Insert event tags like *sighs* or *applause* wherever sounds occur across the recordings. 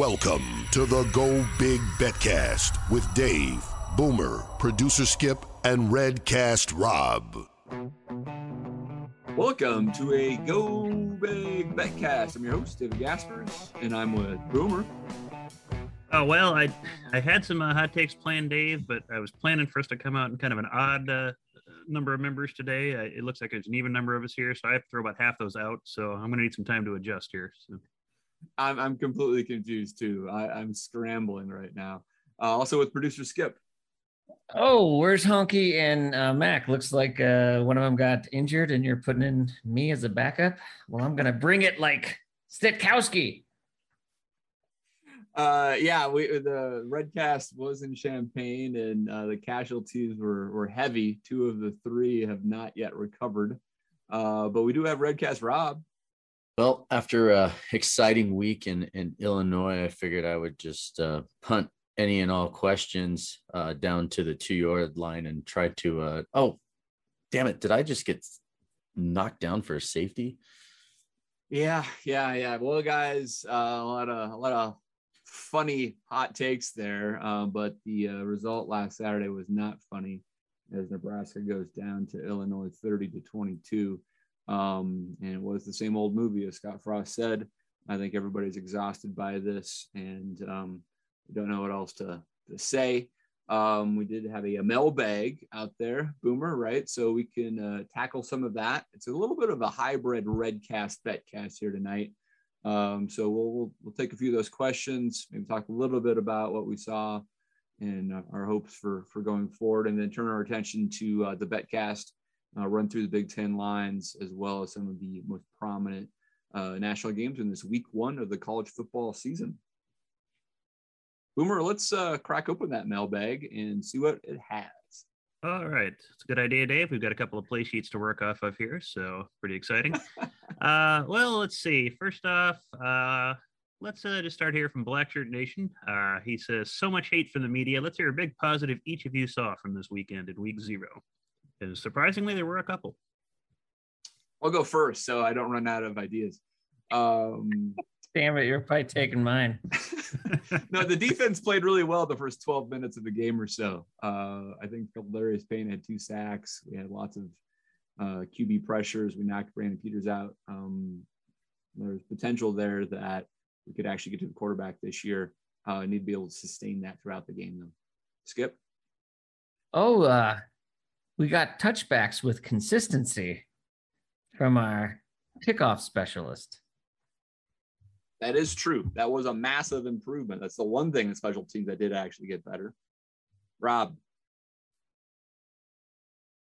Welcome to the Go Big Betcast with Dave, Boomer, producer Skip, and Redcast Rob. Welcome to a Go Big Betcast. I'm your host, David Gaspers, and I'm with Boomer. Oh well, I I had some uh, hot takes planned, Dave, but I was planning for us to come out in kind of an odd uh, number of members today. Uh, it looks like there's an even number of us here, so I have to throw about half those out. So I'm going to need some time to adjust here. So. I'm I'm completely confused too. I, am scrambling right now. Uh, also with producer Skip. Oh, where's Honky and uh, Mac? Looks like uh, one of them got injured, and you're putting in me as a backup. Well, I'm gonna bring it like Sitkowski. Uh, yeah, we the Redcast was in Champaign, and uh, the casualties were were heavy. Two of the three have not yet recovered, uh, but we do have Redcast Rob well, after a exciting week in, in Illinois, I figured I would just uh, punt any and all questions uh, down to the two yard line and try to. Uh, oh, damn it! Did I just get knocked down for safety? Yeah, yeah, yeah. Well, guys, uh, a lot of a lot of funny hot takes there, uh, but the uh, result last Saturday was not funny, as Nebraska goes down to Illinois thirty to twenty two. Um, and it was the same old movie, as Scott Frost said. I think everybody's exhausted by this and um, don't know what else to, to say. Um, we did have a, a mailbag out there, Boomer, right? So we can uh, tackle some of that. It's a little bit of a hybrid Redcast Betcast here tonight. Um, so we'll, we'll, we'll take a few of those questions, maybe talk a little bit about what we saw and uh, our hopes for for going forward, and then turn our attention to uh, the Betcast uh, run through the Big Ten lines as well as some of the most prominent uh, national games in this week one of the college football season. Boomer, let's uh, crack open that mailbag and see what it has. All right. It's a good idea, Dave. We've got a couple of play sheets to work off of here, so pretty exciting. *laughs* uh, well, let's see. First off, uh, let's uh, just start here from Black Shirt Nation. Uh, he says, So much hate from the media. Let's hear a big positive each of you saw from this weekend in week zero. And surprisingly, there were a couple. I'll go first so I don't run out of ideas. Um, *laughs* Damn it, you're probably taking mine. *laughs* no, the defense played really well the first 12 minutes of the game or so. Uh, I think Darius Payne had two sacks. We had lots of uh, QB pressures. We knocked Brandon Peters out. Um, there's potential there that we could actually get to the quarterback this year. Uh, need to be able to sustain that throughout the game, though. Skip. Oh, uh, we got touchbacks with consistency from our kickoff specialist. That is true. That was a massive improvement. That's the one thing in special teams that did actually get better. Rob.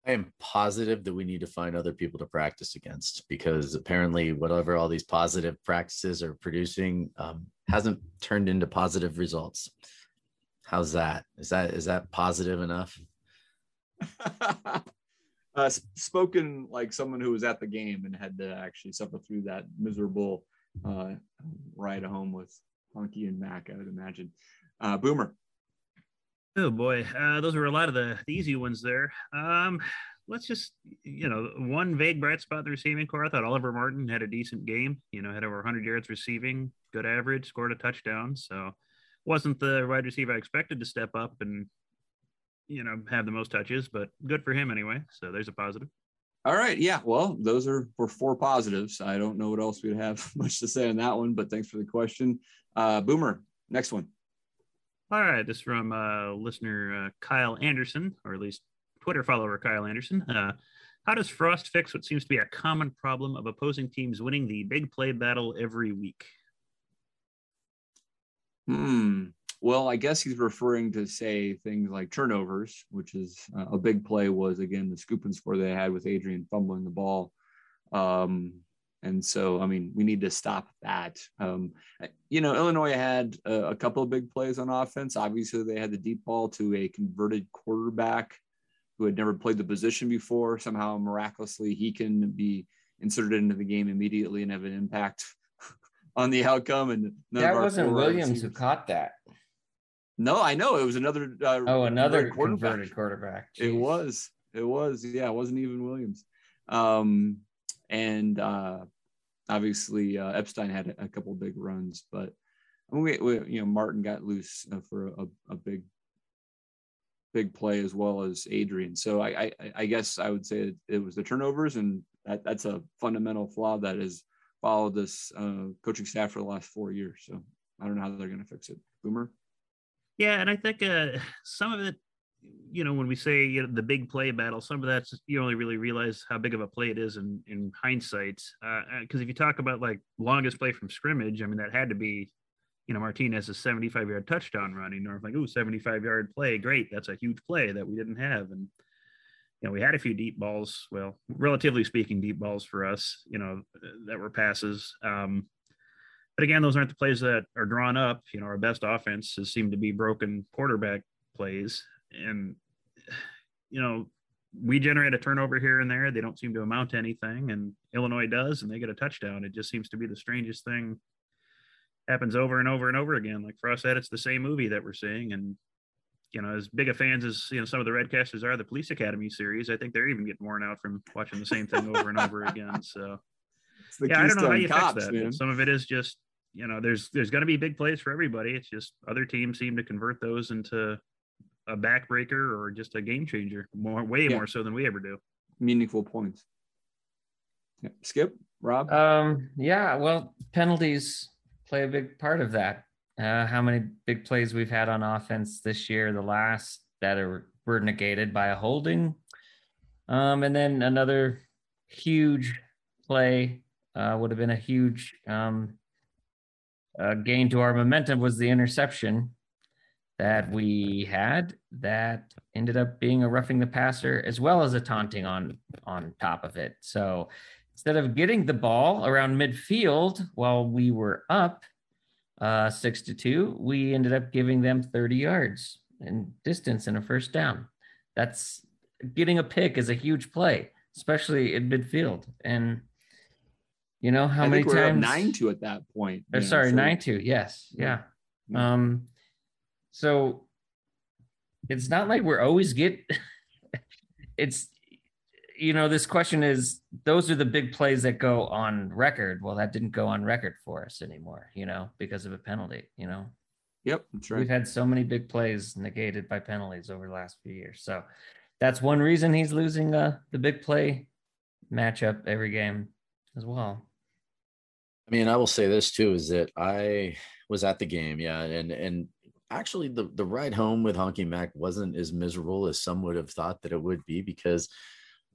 I am positive that we need to find other people to practice against because apparently, whatever all these positive practices are producing um, hasn't turned into positive results. How's that? Is that is that positive enough? *laughs* uh, spoken like someone who was at the game and had to actually suffer through that miserable uh, ride home with Honky and Mac, I would imagine. Uh, Boomer. Oh boy, uh, those were a lot of the, the easy ones there. Um, let's just, you know, one vague bright spot in the receiving corps. I thought Oliver Martin had a decent game. You know, had over 100 yards receiving, good average, scored a touchdown. So, wasn't the wide receiver I expected to step up and you know have the most touches, but good for him anyway. So there's a positive. All right, yeah. Well, those are for four positives. I don't know what else we'd have *laughs* much to say on that one, but thanks for the question, uh, Boomer. Next one. All right, this from uh, listener uh, Kyle Anderson, or at least Twitter follower Kyle Anderson. Uh, how does Frost fix what seems to be a common problem of opposing teams winning the big play battle every week? Hmm. Well, I guess he's referring to say things like turnovers, which is uh, a big play was again the scoop and score they had with Adrian fumbling the ball. Um, And so, I mean, we need to stop that. Um, you know, Illinois had a, a, couple of big plays on offense. Obviously, they had the deep ball to a converted quarterback who had never played the position before. Somehow, miraculously, he can be inserted into the game immediately and have an impact *laughs* on the outcome. And that wasn't Williams receivers. who caught that. No, I know it was another. Uh, oh, another quarterback. converted quarterback. Jeez. It was. It was. Yeah, it wasn't even Williams. Um, and uh, obviously uh, Epstein had a, a couple big runs, but i we, we, you know Martin got loose uh, for a, a, big big play as well as Adrian. So I, I, I guess I would say it was the turnovers, and that, that's a fundamental flaw that has followed this uh, coaching staff for the last four years. So I don't know how they're going to fix it. Boomer. Yeah, and I think uh, some of it you know, when we say you know, the big play battle, some of that's you only really realize how big of a play it is in in hindsight. Because uh, if you talk about like longest play from scrimmage, I mean that had to be, you know, Martinez's 75 yard touchdown running. Or like, ooh, 75 yard play, great, that's a huge play that we didn't have. And you know, we had a few deep balls. Well, relatively speaking, deep balls for us. You know, that were passes. Um, but again, those aren't the plays that are drawn up. You know, our best offense has seemed to be broken quarterback plays. And you know we generate a turnover here and there. They don't seem to amount to anything and illinois does and they get a touchdown. It just seems to be the strangest thing happens over and over and over again. Like Frost said it's the same movie that we're seeing. And you know as big a fans as you know some of the redcasters are the police academy series i think they're even getting worn out from watching the same thing over and over again. So yeah i don't know how you cops, fix that some of it is just you know there's there's going to be big plays for everybody. It's just other teams seem to convert those into a backbreaker or just a game changer more way yeah. more so than we ever do. Meaningful points. Yeah. skip rob? Um yeah well penalties play a big part of that. Uh, how many big plays we've had on offense this year the last that are were negated by a holding. Um and then another huge play uh, would have been a huge um, uh, gain to our momentum was the interception that we had that ended up being a roughing the passer as well as a taunting on on top of it. So instead of getting the ball around midfield while we were up uh, six to two, we ended up giving them 30 yards in distance and a first down. That's getting a pick is a huge play, especially in midfield. And you know how I many times nine two at that point. Or, sorry, so. nine two. Yes, yeah. yeah. Um, so it's not like we're always get *laughs* it's you know this question is those are the big plays that go on record well that didn't go on record for us anymore you know because of a penalty you know yep that's right we've had so many big plays negated by penalties over the last few years so that's one reason he's losing uh, the big play matchup every game as well i mean i will say this too is that i was at the game yeah and and actually the, the ride home with Honky Mac wasn't as miserable as some would have thought that it would be because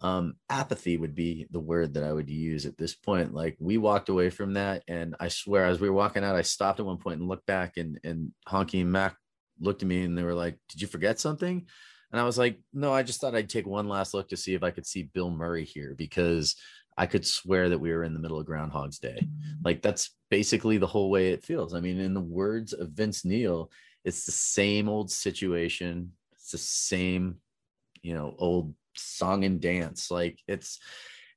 um, apathy would be the word that I would use at this point. Like we walked away from that, and I swear, as we were walking out, I stopped at one point and looked back, and and Honky and Mac looked at me and they were like, "Did you forget something?" And I was like, "No, I just thought I'd take one last look to see if I could see Bill Murray here because I could swear that we were in the middle of Groundhog's Day. Like that's basically the whole way it feels. I mean, in the words of Vince Neil, it's the same old situation. It's the same, you know, old song and dance. Like it's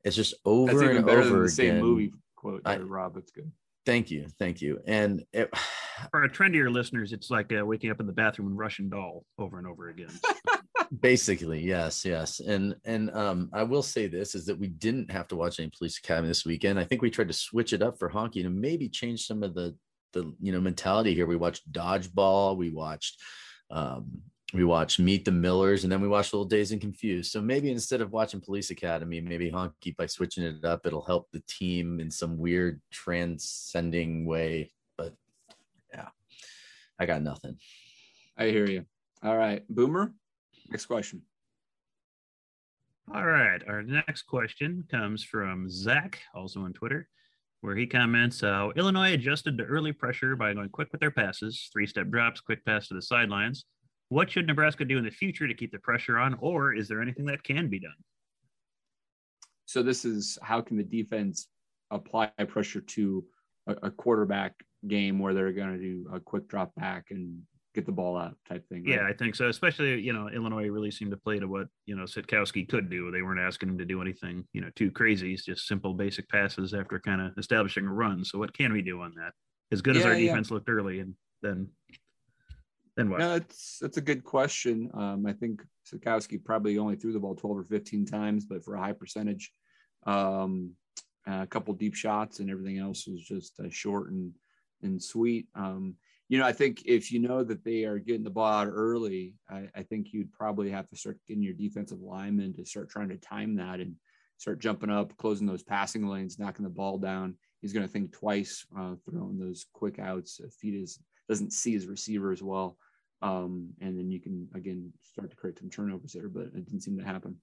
it's just over and over again. Same movie quote, there, I, Rob. It's good. Thank you, thank you. And it, *sighs* for our trendier listeners, it's like uh, waking up in the bathroom and Russian doll over and over again. *laughs* Basically, yes, yes. And and um, I will say this is that we didn't have to watch any Police Academy this weekend. I think we tried to switch it up for honky to maybe change some of the the you know mentality here. We watched dodgeball, we watched um, we watched Meet the Millers, and then we watched Little Days and Confused. So maybe instead of watching Police Academy, maybe Honky by switching it up, it'll help the team in some weird transcending way. But yeah, I got nothing. I hear you. All right, Boomer. Next question. All right, our next question comes from Zach, also on Twitter where he comments uh, Illinois adjusted to early pressure by going quick with their passes, three step drops, quick pass to the sidelines. What should Nebraska do in the future to keep the pressure on, or is there anything that can be done? So, this is how can the defense apply pressure to a, a quarterback game where they're going to do a quick drop back and get the ball out type thing. Right? Yeah, I think so. Especially, you know, Illinois really seemed to play to what, you know, Sitkowski could do. They weren't asking him to do anything, you know, too crazy. It's just simple basic passes after kind of establishing a run. So what can we do on that? As good yeah, as our defense looked early and then then what? No, that's that's a good question. Um, I think Sitkowski probably only threw the ball 12 or 15 times, but for a high percentage, um, a couple deep shots and everything else was just uh, short and and sweet. Um, you know, I think if you know that they are getting the ball out early, I, I, think you'd probably have to start getting your defensive linemen to start trying to time that and start jumping up, closing those passing lanes, knocking the ball down. He's going to think twice uh, throwing those quick outs if he does, doesn't see his receiver as well. Um, and then you can again start to create some turnovers there, but it didn't seem to happen.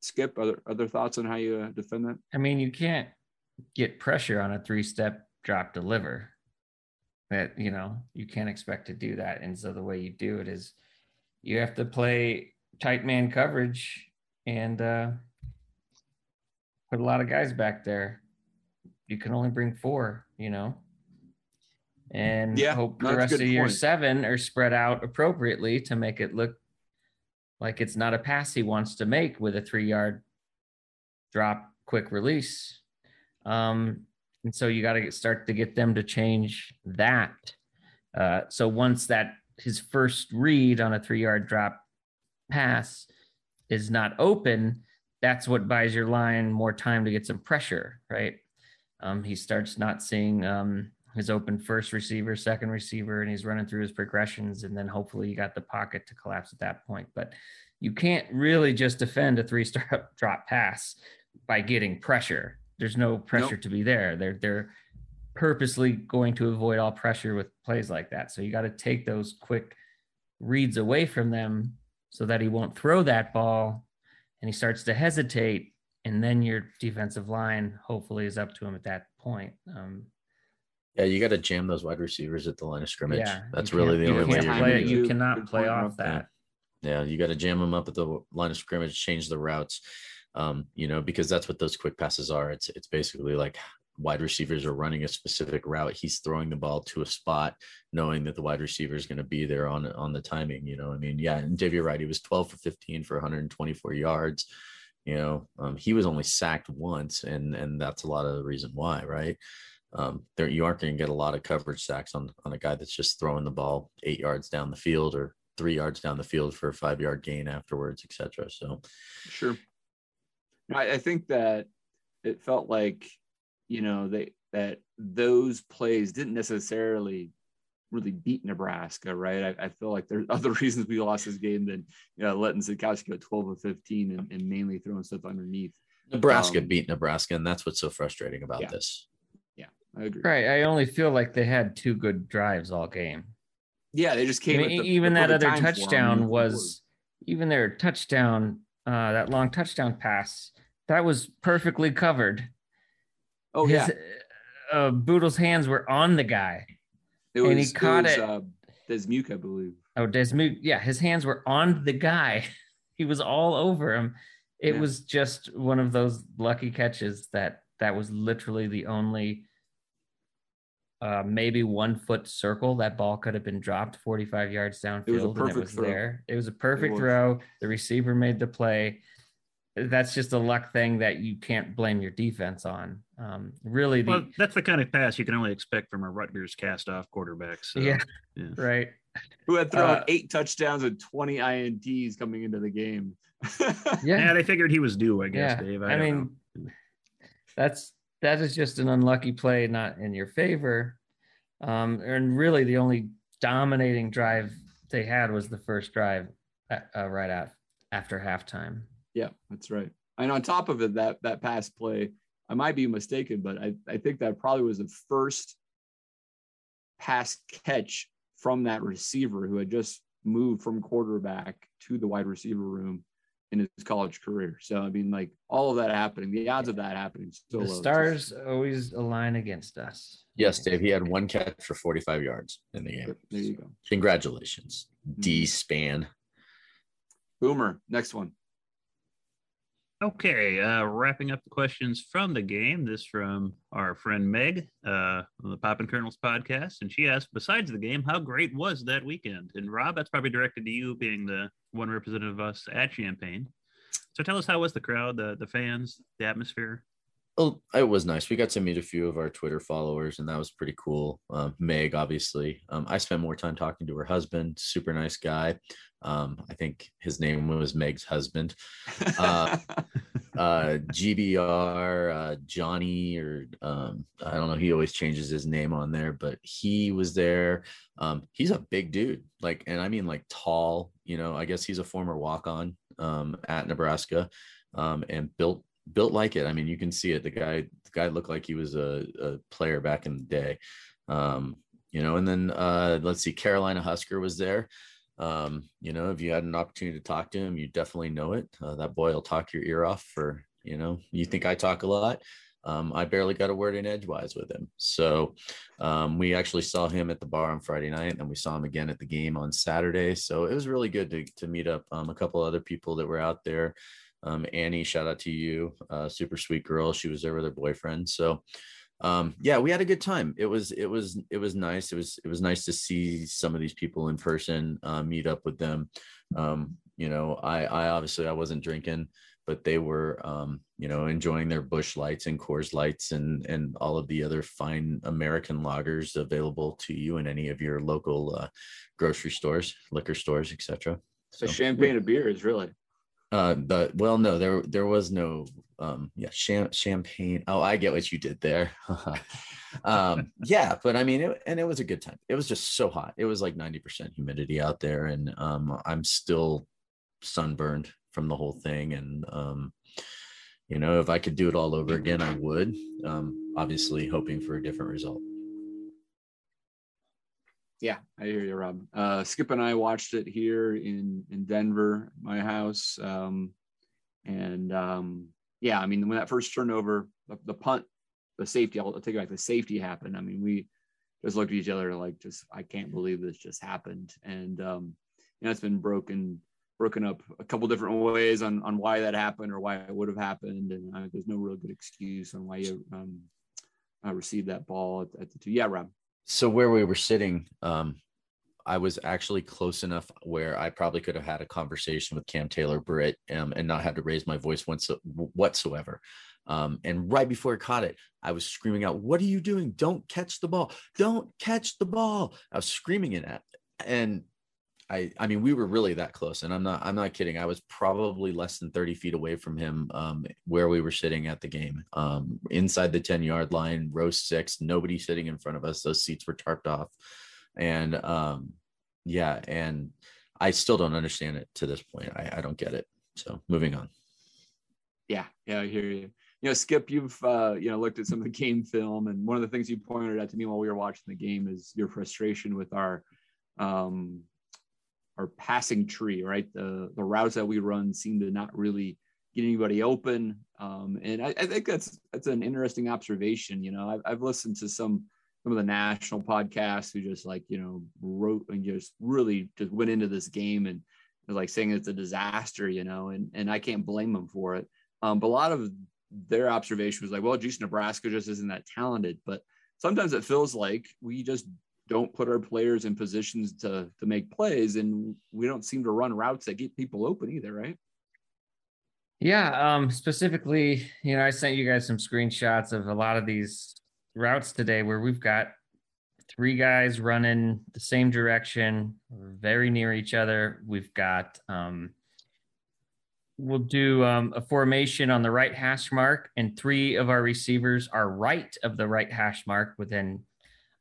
Skip, other other thoughts on how you uh, defend that? I mean, you can't get pressure on a three step drop deliver that you know you can't expect to do that. And so the way you do it is you have to play tight man coverage and uh, put a lot of guys back there. You can only bring four you know? And yeah, hope the rest of your seven are spread out appropriately to make it look like it's not a pass he wants to make with a three yard drop quick release. Um, and so you got to start to get them to change that. Uh, so once that his first read on a three yard drop pass is not open, that's what buys your line more time to get some pressure, right? Um, he starts not seeing um, his open first receiver, second receiver, and he's running through his progressions. And then hopefully you got the pocket to collapse at that point. But you can't really just defend a three star *laughs* drop pass by getting pressure. There's no pressure nope. to be there. They're they're purposely going to avoid all pressure with plays like that. So you got to take those quick reads away from them so that he won't throw that ball and he starts to hesitate and then your defensive line hopefully is up to him at that point. Um, yeah, you got to jam those wide receivers at the line of scrimmage. Yeah, That's really the only way. Play, you cannot play off that. Yeah, you got to jam them up at the line of scrimmage, change the routes um, you know, because that's what those quick passes are. It's it's basically like wide receivers are running a specific route. He's throwing the ball to a spot, knowing that the wide receiver is going to be there on on the timing. You know, I mean, yeah, and Dave, you're right. He was 12 for 15 for 124 yards. You know, um, he was only sacked once, and and that's a lot of the reason why, right? Um, there you aren't going to get a lot of coverage sacks on on a guy that's just throwing the ball eight yards down the field or three yards down the field for a five yard gain afterwards, etc. So, sure. I, I think that it felt like, you know, they that those plays didn't necessarily really beat Nebraska, right? I, I, feel like there's *laughs* other reasons we lost this game than you know letting Sitkowski go 12 or 15 and, and mainly throwing stuff underneath. Nebraska um, beat Nebraska, and that's what's so frustrating about yeah. this. Yeah, I agree. Right. I only feel like they had two good drives all game. Yeah, they just came. I mean, the, even the that other touchdown was even their touchdown, uh, that long touchdown pass that was perfectly covered. Oh His, yeah. Uh, Bootle's hands were on the guy, it was, and he caught it. Was, it. Uh, Desmuke, I believe. Oh, Desmuke. Yeah, his hands were on the guy. *laughs* he was all over him. It yeah. was just one of those lucky catches that that was literally the only uh, maybe one foot circle that ball could have been dropped 45 yards downfield it was a perfect and it was throw. there. It was a perfect throw. The receiver made the play that's just a luck thing that you can't blame your defense on. Um, really, the, well, that's the kind of pass you can only expect from a Rutgers cast-off quarterback. So, yeah, yeah, *laughs* right. Who had thrown uh, eight touchdowns and twenty ints coming into the game. *laughs* yeah. yeah, they figured he was due. I guess, yeah. Dave. I, I mean, know. that's that is just an unlucky play, not in your favor. Um, and really, the only dominating drive they had was the first drive uh, uh right out after halftime. Yeah, that's right. And on top of it, that that pass play, I might be mistaken, but I, I think that probably was the first pass catch from that receiver who had just moved from quarterback to the wide receiver room in his college career. So I mean, like all of that happening, the odds of that happening. the low. stars always align against us. Yes, Dave. He had one catch for 45 yards in the game. There you go. Congratulations, mm-hmm. D span. Boomer. Next one. Okay, uh, wrapping up the questions from the game. This from our friend Meg uh, on the Pop and Kernels podcast, and she asked, besides the game, how great was that weekend? And Rob, that's probably directed to you, being the one representative of us at Champaign. So tell us how was the crowd, the the fans, the atmosphere? Well, it was nice. We got to meet a few of our Twitter followers, and that was pretty cool. Um, Meg, obviously, um, I spent more time talking to her husband. Super nice guy. Um, I think his name was Meg's husband. Uh, *laughs* uh, GBR, uh, Johnny, or um, I don't know. He always changes his name on there, but he was there. Um, he's a big dude, like, and I mean, like tall. You know, I guess he's a former walk-on um, at Nebraska, um, and built built like it. I mean, you can see it. The guy, the guy looked like he was a, a player back in the day. Um, you know, and then uh, let's see, Carolina Husker was there. Um, you know, if you had an opportunity to talk to him, you definitely know it. Uh, that boy will talk your ear off for, you know, you think I talk a lot. Um, I barely got a word in edgewise with him. So um, we actually saw him at the bar on Friday night and we saw him again at the game on Saturday. So it was really good to, to meet up um, a couple other people that were out there. Um, Annie, shout out to you, uh, super sweet girl. She was there with her boyfriend. So um, yeah, we had a good time. It was it was it was nice. It was it was nice to see some of these people in person, uh, meet up with them. Um, you know, I I obviously I wasn't drinking, but they were um, you know enjoying their Busch Lights and Coors Lights and and all of the other fine American lagers available to you in any of your local uh, grocery stores, liquor stores, etc. So champagne of beers, really. Uh, the well, no, there there was no um yeah cham- champagne. Oh, I get what you did there. *laughs* um, yeah, but I mean, it, and it was a good time. It was just so hot. It was like ninety percent humidity out there, and um, I'm still sunburned from the whole thing. And um, you know, if I could do it all over again, I would. Um, obviously, hoping for a different result. Yeah, I hear you, Rob. Uh, Skip and I watched it here in in Denver, my house, um, and um, yeah, I mean when that first turnover, the, the punt, the safety, I'll, take it back. The safety happened. I mean, we just looked at each other like, just I can't believe this just happened, and um, you know it's been broken broken up a couple different ways on on why that happened or why it would have happened, and uh, there's no real good excuse on why you um, uh, received that ball at, at the two. Yeah, Rob so where we were sitting um i was actually close enough where i probably could have had a conversation with cam taylor britt um, and not had to raise my voice once whatsoever. Um, and right before i caught it i was screaming out what are you doing? Don't catch the ball. Don't catch the ball. I was screaming it at and I, I mean, we were really that close, and I'm not, I'm not kidding. I was probably less than 30 feet away from him, um, where we were sitting at the game, um, inside the 10 yard line, row six, nobody sitting in front of us. Those seats were tarped off, and um, yeah, and I still don't understand it to this point. I, I don't get it. So moving on. Yeah, yeah, I hear you. You know, Skip, you've uh, you know looked at some of the game film, and one of the things you pointed out to me while we were watching the game is your frustration with our um, our passing tree, right? The the routes that we run seem to not really get anybody open. Um, and I, I, think that's that's an interesting observation. You know, I've, I've listened to some some of the national podcasts who just like you know wrote and just really just went into this game and like saying it's a disaster. You know, and and I can't blame them for it. Um, but a lot of their observation was like, well, geez, Nebraska just isn't that talented. But sometimes it feels like we just don't put our players in positions to to make plays and we don't seem to run routes that get people open either right? Yeah um specifically you know i sent you guys some screenshots of a lot of these routes today where we've got three guys running the same direction very near each other. We've got um we'll do um, a formation on the right hash mark and three of our receivers are right of the right hash mark within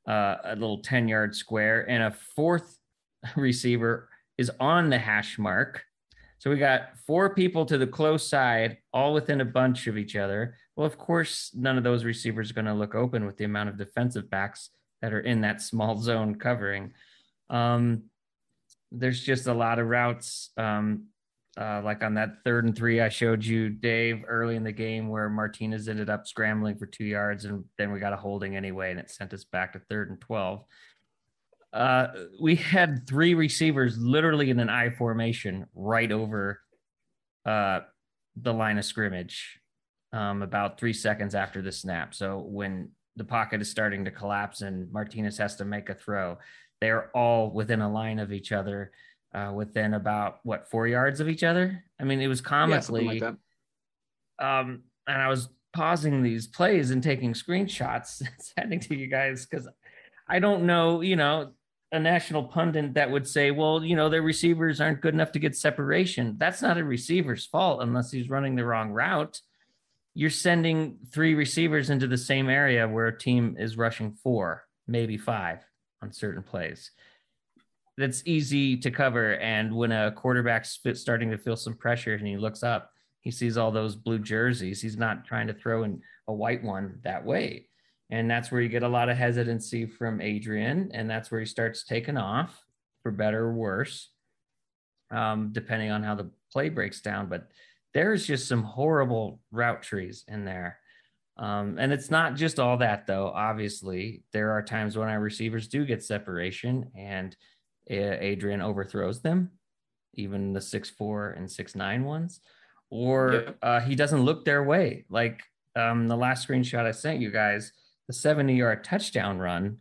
uh, a little 10 yard square, and a fourth *laughs* receiver is on the hash mark. So we got four people to the close side, all within a bunch of each other. Well, of course, none of those receivers are going to look open with the amount of defensive backs that are in that *laughs* small zone covering. Um, there's just a lot of routes. Um, uh, like on that third and three I showed you, Dave, early in the game where Martinez ended up scrambling for two yards and then we got a holding anyway and it sent us back to third and 12. Uh, we had three receivers literally in an I formation right over uh, the line of scrimmage um, about three seconds after the snap. So when the pocket is starting to collapse and Martinez has to make a throw, they're all within a line of each other, uh, within about what four yards of each other. I mean, it was comically. Yeah, like um, and I was pausing these plays and taking screenshots, *laughs* sending to you guys because I don't know, you know, a national pundit that would say, well, you know, their receivers aren't good enough to get separation. That's not a receiver's fault unless he's running the wrong route. You're sending three receivers into the same area where a team is rushing four, maybe five on certain plays. That's easy to cover. And when a quarterback's starting to feel some pressure and he looks up, he sees all those blue jerseys. He's not trying to throw in a white one that way. And that's where you get a lot of hesitancy from Adrian. And that's where he starts taking off for better or worse, um, depending on how the play breaks down. But there's just some horrible route trees in there. Um, and it's not just all that, though. Obviously, there are times when our receivers do get separation and Adrian overthrows them, even the six four and six nine ones, or uh, he doesn't look their way. Like um, the last screenshot I sent you guys, the 70 yard touchdown run,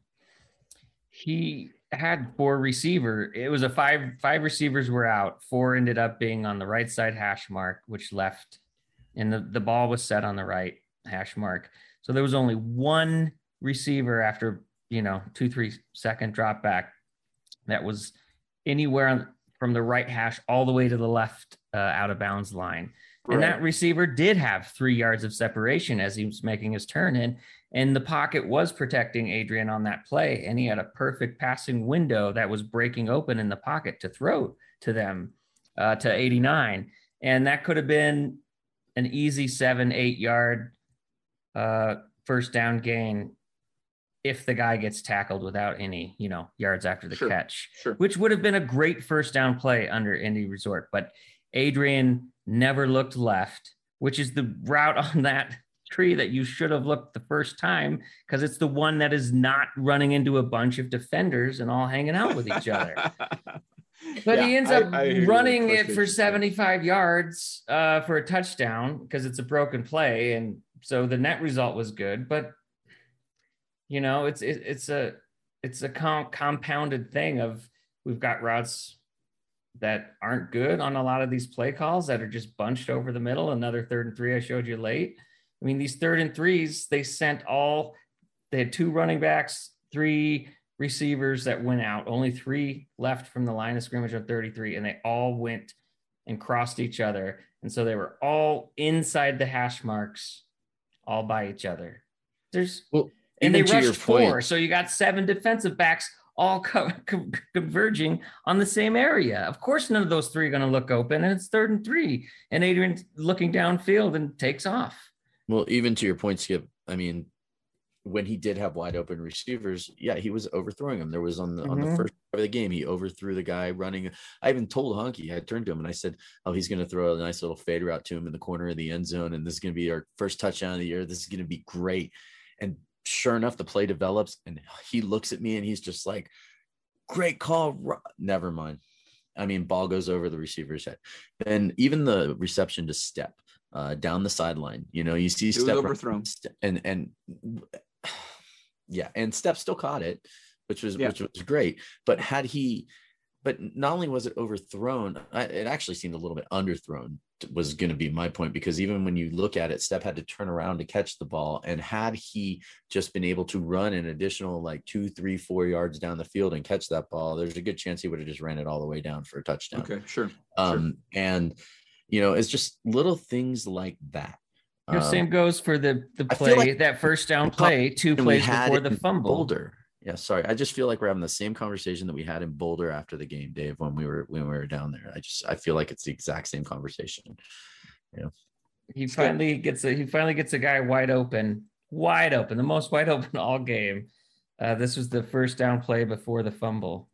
he had four receiver. It was a five five receivers were out. Four ended up being on the right side hash mark, which left, and the, the ball was set on the right hash mark. So there was only one receiver after you know two three second drop back that was anywhere from the right hash all the way to the left uh, out of bounds line. Right. And that receiver did have three yards of separation as he was making his turn in. And the pocket was protecting Adrian on that play. And he had a perfect passing window that was breaking open in the pocket to throw to them uh, to 89. And that could have been an easy seven, eight yard uh, first down gain if the guy gets tackled without any, you know, yards after the sure. catch, sure. which would have been a great first down play under Indy Resort. But Adrian never looked left, which is the route *laughs* on that tree that you should have looked the first time because it's the one that is not running into a bunch of defenders and all hanging out with each other. *laughs* But yeah, he ends up I, I running it for 75 yards uh, for a touchdown because it's a broken play. And so the net result was good. But, you know, it's it, it's a it's a com- compounded thing of we've got routes that aren't good on a lot of these play calls that are just bunched over the middle. Another third and three I showed you late. I mean, these third and threes, they sent all, they had two running backs, three receivers that went out, only three left from the line of scrimmage of 33, and they all went and crossed each other. And so they were all inside the hash marks, all by each other. There's, well, and they rushed four. So you got seven defensive backs all co- *laughs* co- converging on the same area. Of course, none of those three are going to look open, and it's third and three. And Adrian looking downfield and takes off. Well, even to your point, Skip, I mean, when he did have wide open receivers, yeah, he was overthrowing them. There was on the mm-hmm. on the mm-hmm. first of the game, he overthrew the guy running. I even told Honky, I turned to him and I said, "Oh, he's going to throw a nice little fade route to him in the corner of the end zone, and this is going to be our first touchdown of the year. This is going to be great." And sure enough, the play develops, and he looks at me and he's just like, "Great call." Never mind. I mean, ball goes over the receiver's head, and even the reception to step uh, down the sideline. You know, you see step overthrown, and and *sighs* yeah, and step still caught it, which was yeah. which was great. But had he, but not only was it overthrown, it actually seemed a little bit underthrown. Was going to be my point because even when you look at it, Step had to turn around to catch the ball, and had he just been able to run an additional like two, three, four yards down the field and catch that ball, there's a good chance he would have just ran it all the way down for a touchdown. Okay, sure. Um, sure. and you know, it's just little things like that. The um, same goes for the the play like that first down play, two plays before the fumble. Boulder. Yeah, sorry. I just feel like we're having the same conversation that we had in Boulder after the game, Dave, when we were when we were down there. I just I feel like it's the exact same conversation. Yeah. He finally gets a he finally gets a guy wide open, wide open, the most wide *laughs* open all game. Uh, this was the first down play before the fumble.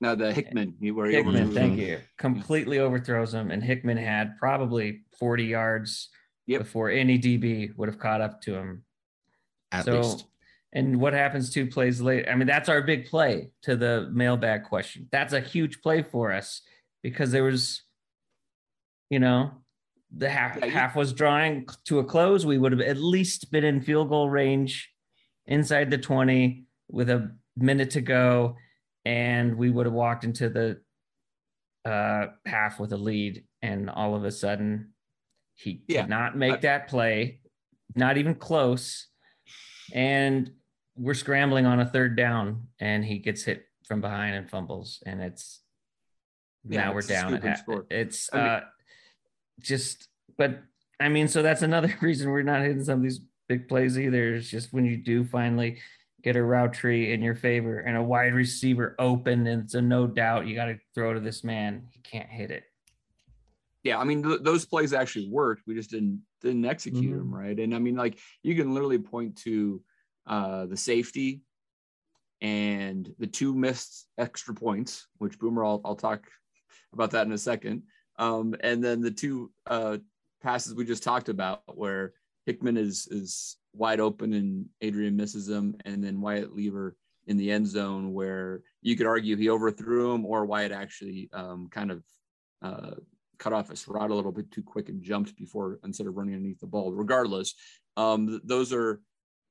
No, the Hickman. Where Hickman, thank you. Completely overthrows him, and Hickman had probably 40 yards yep. before any DB would have caught up to him. At so, least. And what happens two plays later? I mean, that's our big play to the mailbag question. That's a huge play for us because there was, you know, the half, Yeah, half was drawing to a close, we would have at least been in field goal range inside the 20 with a minute to go. And we would have walked into the uh, half with a lead. And all of a sudden, he Yeah. did not make I- that play, not even close. And we're scrambling on a third down, and he gets hit from behind and fumbles. And it's Yeah, now we're down at. It's I mean- uh, just, but I mean, so that's another *laughs* reason we're not hitting some of these big plays either. It's just when you do finally get a route tree in your favor and a wide receiver open, and it's a no doubt you got to throw to this man. He can't hit it. Yeah, I mean th- those plays actually worked. We just didn't didn't execute Mhm. them right. And I mean, like you can literally point to uh, the safety and the two missed extra points, which Boomer, I'll, I'll talk about that in a second. Um, and then the two uh, passes we just talked about, where Hickman is is wide open and Adrian misses him, and then Wyatt Liewer in the end zone, where you could argue he overthrew him, or Wyatt actually um, kind of uh, cut off his route a little bit too quick and jumped before instead of running underneath the ball. Regardless, um, th- those are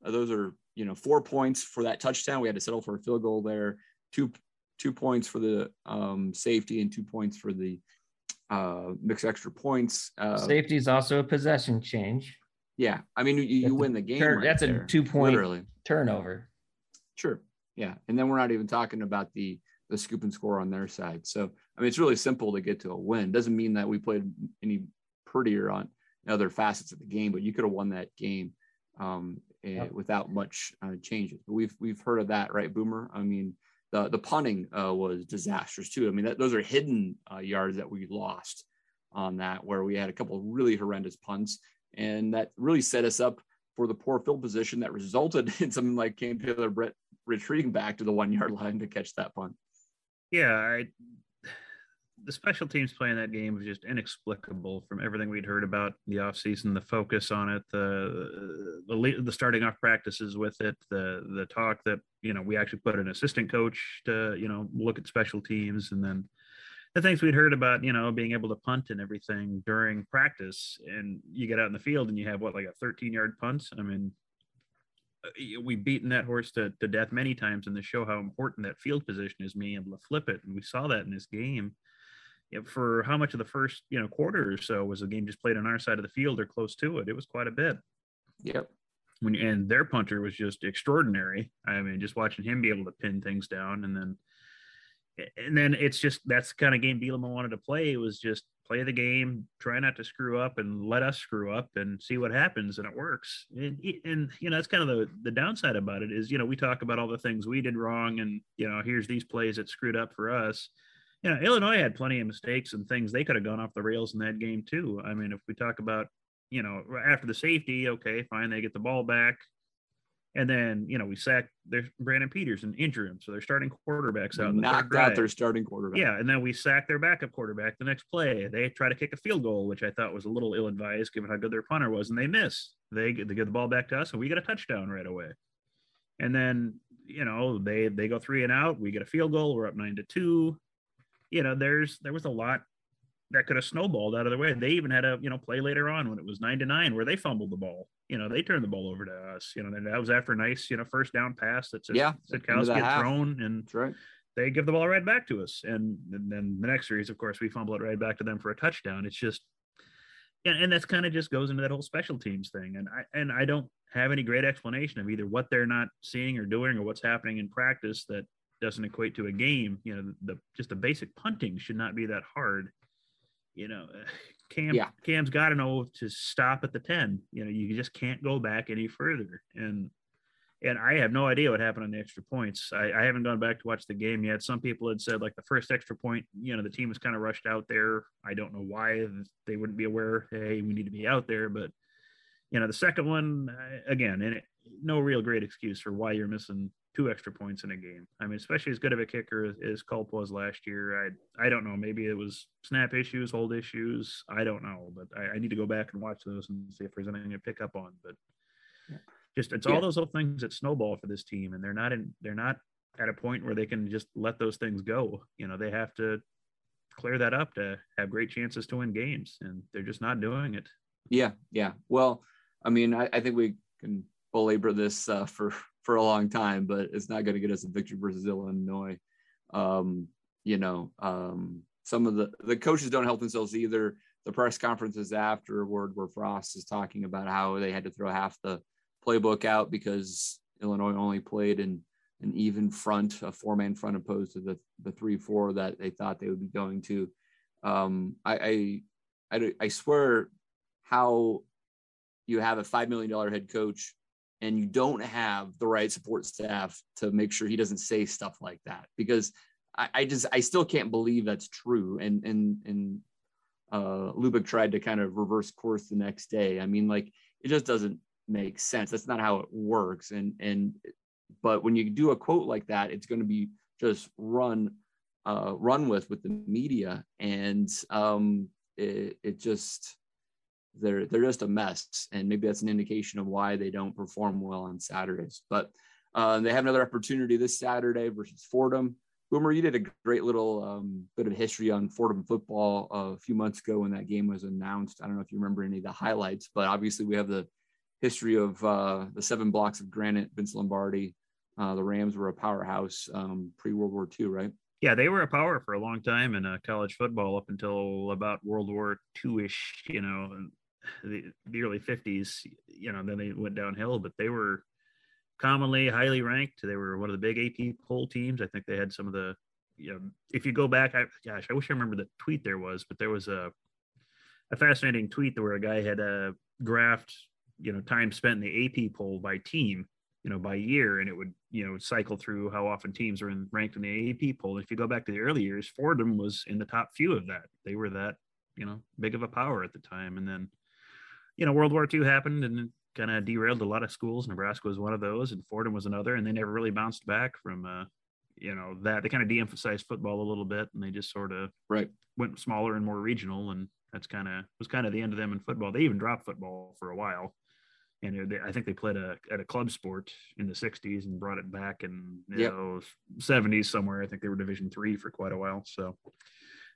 those are you know four points for that touchdown. We had to settle for a field goal there. Two two points for the um, safety and two points for the uh, mixed extra points. Uh, Safety is also a possession change. yeah, I mean you, you win the game. turn- right that's a two-point- literally. Turnover. Sure. Yeah. And then we're not even talking about the the scoop and score on their side. So I mean it's really simple to get to a win. Doesn't mean that we played any prettier on other facets of the game, but you could have won that game um, Yep. without much uh, changes. But we've we've heard of that, right, Boomer? I mean the the punting uh, was disastrous too. I mean that, those are hidden uh, yards that we lost on that, where we had a couple of really horrendous punts, and that really set us up for the poor field position that resulted *laughs* in something like Cam Taylor Britt retreating back to the one yard line to catch that punt. Yeah, I, the special teams playing that game was just inexplicable from everything we'd heard about the offseason, the focus on it, the the the starting off practices with it, the the talk that you know we actually put an assistant coach to you know look at special teams, and then the things we'd heard about you know being able to punt and everything during practice, and you get out in the field and you have what like a 13 yard punt. I mean. uh, We've beaten that horse to, to death many times in the show how important that field position is being able to flip it. And we saw that in this game you know, for how much of the first you know quarter or so was the game just played on our side of the field or close to it. It was quite a bit. Yep. When and their punter was just extraordinary. I mean, just watching him be able to pin things down, and then and then it's just that's the kind of game Bielema wanted to play. It was just play the game, try not to screw up, and let us screw up and see what happens, and it works. And, and you know that's kind of the the downside about it is you know we talk about all the things we did wrong, and you know here's these plays that screwed up for us you know, Illinois had plenty of mistakes and things they could have gone off the rails in that game too. I mean, if we talk about, you know, after the safety, okay, fine, they get the ball back. And then, you know, we sack their Brandon Peters and injure him. So they're starting quarterbacks out. in the Knocked out their starting quarterback. Yeah, and then we sack their backup quarterback the next play. They try to kick a field goal, which I thought was a little ill-advised given how good their punter was, and they miss. They they get the ball back to us, and we get a touchdown right away. And then you know they they go three and out. We get a field goal. We're up nine to two. You know, there's there was a lot that could have snowballed out of the way. They even had a you know play later on when it was nine to nine where they fumbled the ball. You know, they turned the ball over to us. You know, and that was after a nice you know first down pass that Yeah, Sitkowski had thrown and That's right. they give the ball right back to us. And, and then the next series, of course, we fumble it right back to them for a touchdown. It's just, and, and that's kind of just goes into that whole special teams thing. And I, and I don't have any great explanation of either what they're not seeing or doing or what's happening in practice that doesn't equate to a game. You know, the, just the basic punting should not be that hard. You know, *laughs* Cam, Yeah. Cam's got to know to stop at the 10. You know, you just can't go back any further. And, and I have no idea what happened on the extra points. I, I haven't gone back to watch the game yet. Some people had said like the first extra point, you know, the team was kind of rushed out there. I don't know why they wouldn't be aware. Hey, we need to be out there. But you know, the second one uh, again, and it, no real great excuse for why you're missing two extra points in a game. I mean, especially as good of a kicker as, as Culp was last year. I I don't know. Maybe it was snap issues, hold issues. I don't know, but I, I need to go back and watch those and see if there's anything to pick up on. But just it's Yeah. all those little things that snowball for this team, and they're not in they're not at a point where they can just let those things go. You know, they have to clear that up to have great chances to win games, and they're just not doing it. Yeah, yeah. Well, I mean, I, I think we can belabor this uh, for for a long time, but it's not going to get us a victory versus Illinois. Um, you know, um, some of the the coaches don't help themselves either. The press conferences afterward, where Frost is talking about how they had to throw half the playbook out because Illinois only played in an even front, a four man front, opposed to the the three four that they thought they would be going to. Um, I, I I I swear how you have a five million dollar head coach and you don't have the right support staff to make sure he doesn't say stuff like that because I, I just I still can't believe that's true and and and uh Lubick tried to kind of reverse course the next day. I mean like it just doesn't make sense. That's not how it works and and but when you do a quote like that it's going to be just run uh run with with the media and um it, it just they're they're just a mess, and maybe that's an indication of why they don't perform well on Saturdays. But uh, they have another opportunity this Saturday versus Fordham. Boomer, you did a great little um, bit of history on Fordham football a few months ago when that game was announced. I don't know if you remember any of the highlights, but obviously we have the history of uh, the seven blocks of granite, Vince Lombardi. Uh, the Rams were a powerhouse um, pre World War II, right? Yeah, they were a power for a long time in uh, college football up until about World War II ish. You know, the, the early 50s, you know, then they went downhill, but they were commonly highly ranked. They were one of the big AP poll teams. I think they had some of the, you know, if you go back, I, gosh, I wish I remember the tweet there was, but there was a, a fascinating tweet where a guy had a uh, graphed, you know, time spent in the AP poll by team, you know, by year, and it would, you know, cycle through how often teams are in, ranked in the AP poll. And if you go back to the early years, Fordham was in the top few of that. They were that, you know, big of a power at the time. And then, you know, World War II happened and kind of derailed a lot of schools. Nebraska was one of those, and Fordham was another, and they never really bounced back from, uh, you know, that. They kind of de-emphasized football a little bit, and they just sort of right went smaller and more regional, and that's kind of was kind of the end of them in football. They even dropped football for a while, and they, I think they played a, at a club sport in the '60s and brought it back in you yep. know '70s somewhere. I think they were Division three for quite a while. So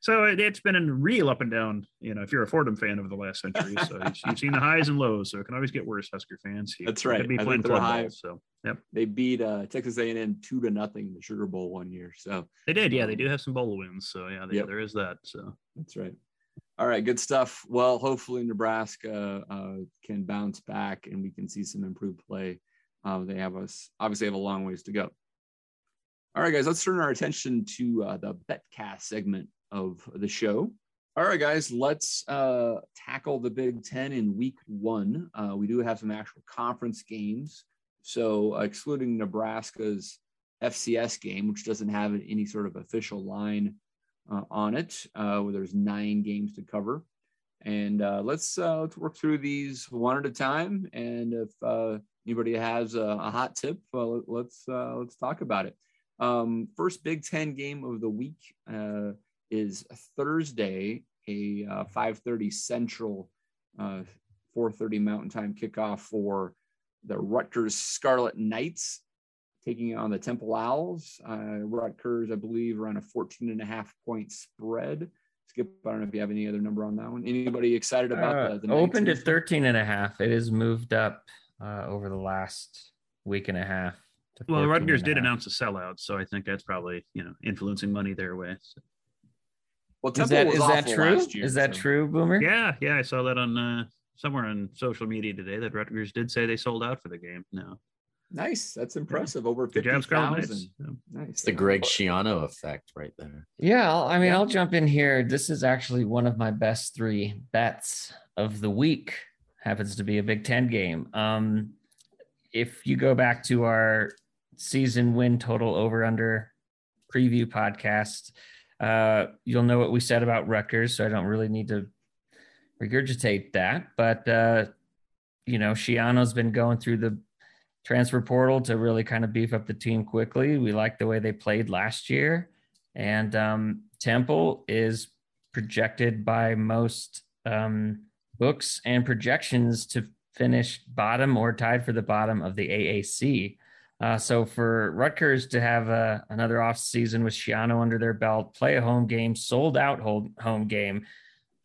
so it, has been a real up and down. You know, if you're a Fordham fan over the last century, so *laughs* you've seen the highs and lows. So it can always get worse, Husker fans. You, That's right. Be playing club high, ball, so yep. They beat uh, Texas A&M two to nothing in the Sugar Bowl one year. So they did. Yeah, they um, do have some bowl wins. So yeah, they, yep. there is that. So that's right. All right, good stuff. Well, hopefully Nebraska uh, can bounce back and we can see some improved play. Uh, they have us obviously have a long ways to go. All right, guys, let's turn our attention to uh, the BetCast segment of the show. All right, guys, let's uh, tackle the Big Ten in week one. Uh, we do have some actual conference games. So, uh, excluding Nebraska's FCS game, which doesn't have any sort of official line uh, on it, uh, where there's nine games to cover. And uh, let's let's work through these one at a time. And if anybody has a, a hot tip, let's let's talk about it. Um, first Big Ten game of the week is Thursday, a uh, 5:30 Central, uh, 4:30 Mountain Time kickoff for the Rutgers Scarlet Knights taking on the Temple Owls. Uh, Rutgers, I believe, around a 14 and a half point spread. Skip, I don't know if you have any other number on that one. Anybody excited about uh, the, the opened at 13 and a half. It has moved up uh, over the last week and a half. Well, Rutgers did announce a sellout, so I think that's probably you know influencing money their way. So. Well, Temple is that, is that true? Year, is that so. true, Boomer? Yeah, yeah, I saw that on uh, somewhere on social media today that Rutgers did say they sold out for the game. No, nice. That's impressive. Over fifty thousand. Nice. It's the Greg Schiano effect right there. Yeah, I mean, yeah. I'll jump in here. This is actually one of my best three bets of the week. Happens to be a Big Ten game. Um, if you go back to our season win total over under preview podcast uh, you'll know what we said about Rutgers, so I don't really need to regurgitate that. But uh, you know, Schiano's been going through the transfer portal to really kind of beef up the team quickly. We like the way they played last year, and um, Temple is projected by most um, books and projections to finish bottom or tied for the bottom of the AAC. Uh, so for Rutgers to have uh, another off season with Schiano under their belt, play a home game, sold out home home game,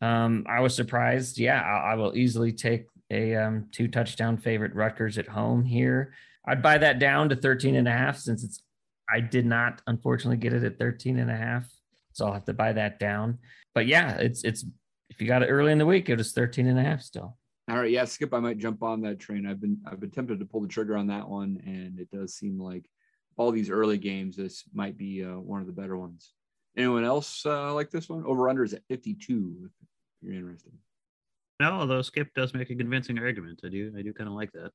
um, I was surprised. Yeah, I, I will easily take a um, two touchdown favorite Rutgers at home here. I'd buy that down to 13 and a half since it's I did not unfortunately get it at 13 and a half. So I'll have to buy that down. But yeah, it's it's if you got it early in the week, it was 13 and a half still. All right, yeah, Skip, I might jump on that train. I've been I've been tempted to pull the trigger on that one, and it does seem like all these early games, this might be uh, one of the better ones. Anyone else uh, like this one? Over under is at 52. If you're interested. No, although Skip does make a convincing argument. I do I do kind of like that.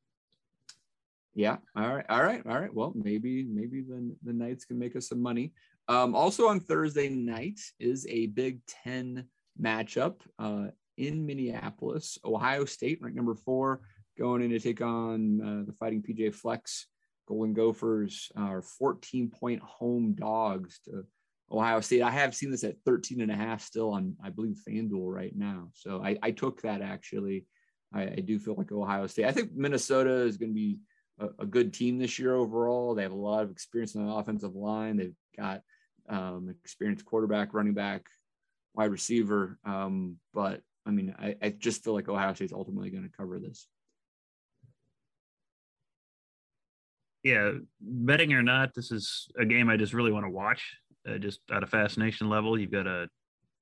Yeah. All right. All right. All right. Well, maybe maybe the the Knights can make us some money. Um, also on Thursday night is a Big Ten matchup. Uh, in Minneapolis. Ohio State, ranked number four, going in to take on uh, the Fighting PJ Flecks. Golden Gophers are 14 point home dogs to Ohio State. I have seen this at 13 and a half still on, I believe, FanDuel right now. So I, I took that actually. I, I, do feel like Ohio State. I think Minnesota is going to be a, a, good team this year overall. They have a lot of experience on the offensive line. They've got um, experienced quarterback, running back, wide receiver. Um, but I mean, I, I just feel like Ohio State's ultimately going to cover this. Yeah, betting or not, this is a game I just really want to watch. Uh, just at a fascination level, you've got a,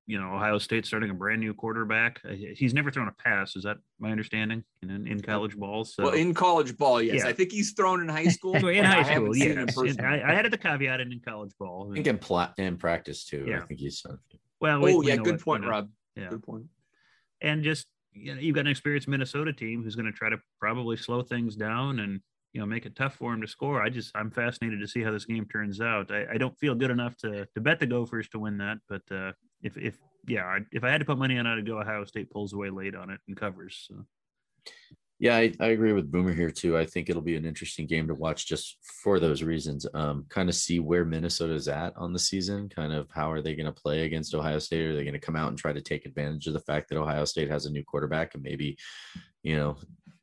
you know, Ohio State starting a brand new quarterback. Uh, he's never thrown a pass. Is that my understanding in in college ball? So. Well, in college ball, yes. Yeah. I think he's thrown in high school. *laughs* in high school, yes. I, I had the caveat in, in college ball. I think in, pla- in practice too. Yeah. I think he's. Well, we, oh yeah, good what, point, you know, Rob. Yeah. Good point and just you know, you've got an experienced Minnesota team who's going to try to probably slow things down and you know make it tough for him to score. I just I'm fascinated to see how this game turns out. I, I don't feel good enough to to bet the Gophers to win that, but uh, if if yeah, if I had to put money on it, I'd go Ohio State pulls away late on it and covers. So. Yeah, I, I, agree with Boomer here too. I think it'll be an interesting game to watch just for those reasons. Um, kind of see where Minnesota's at on the season. Kind of how are they going to play against Ohio State? Are they going to come out and try to take advantage of the fact that Ohio State has a new quarterback and maybe, you know,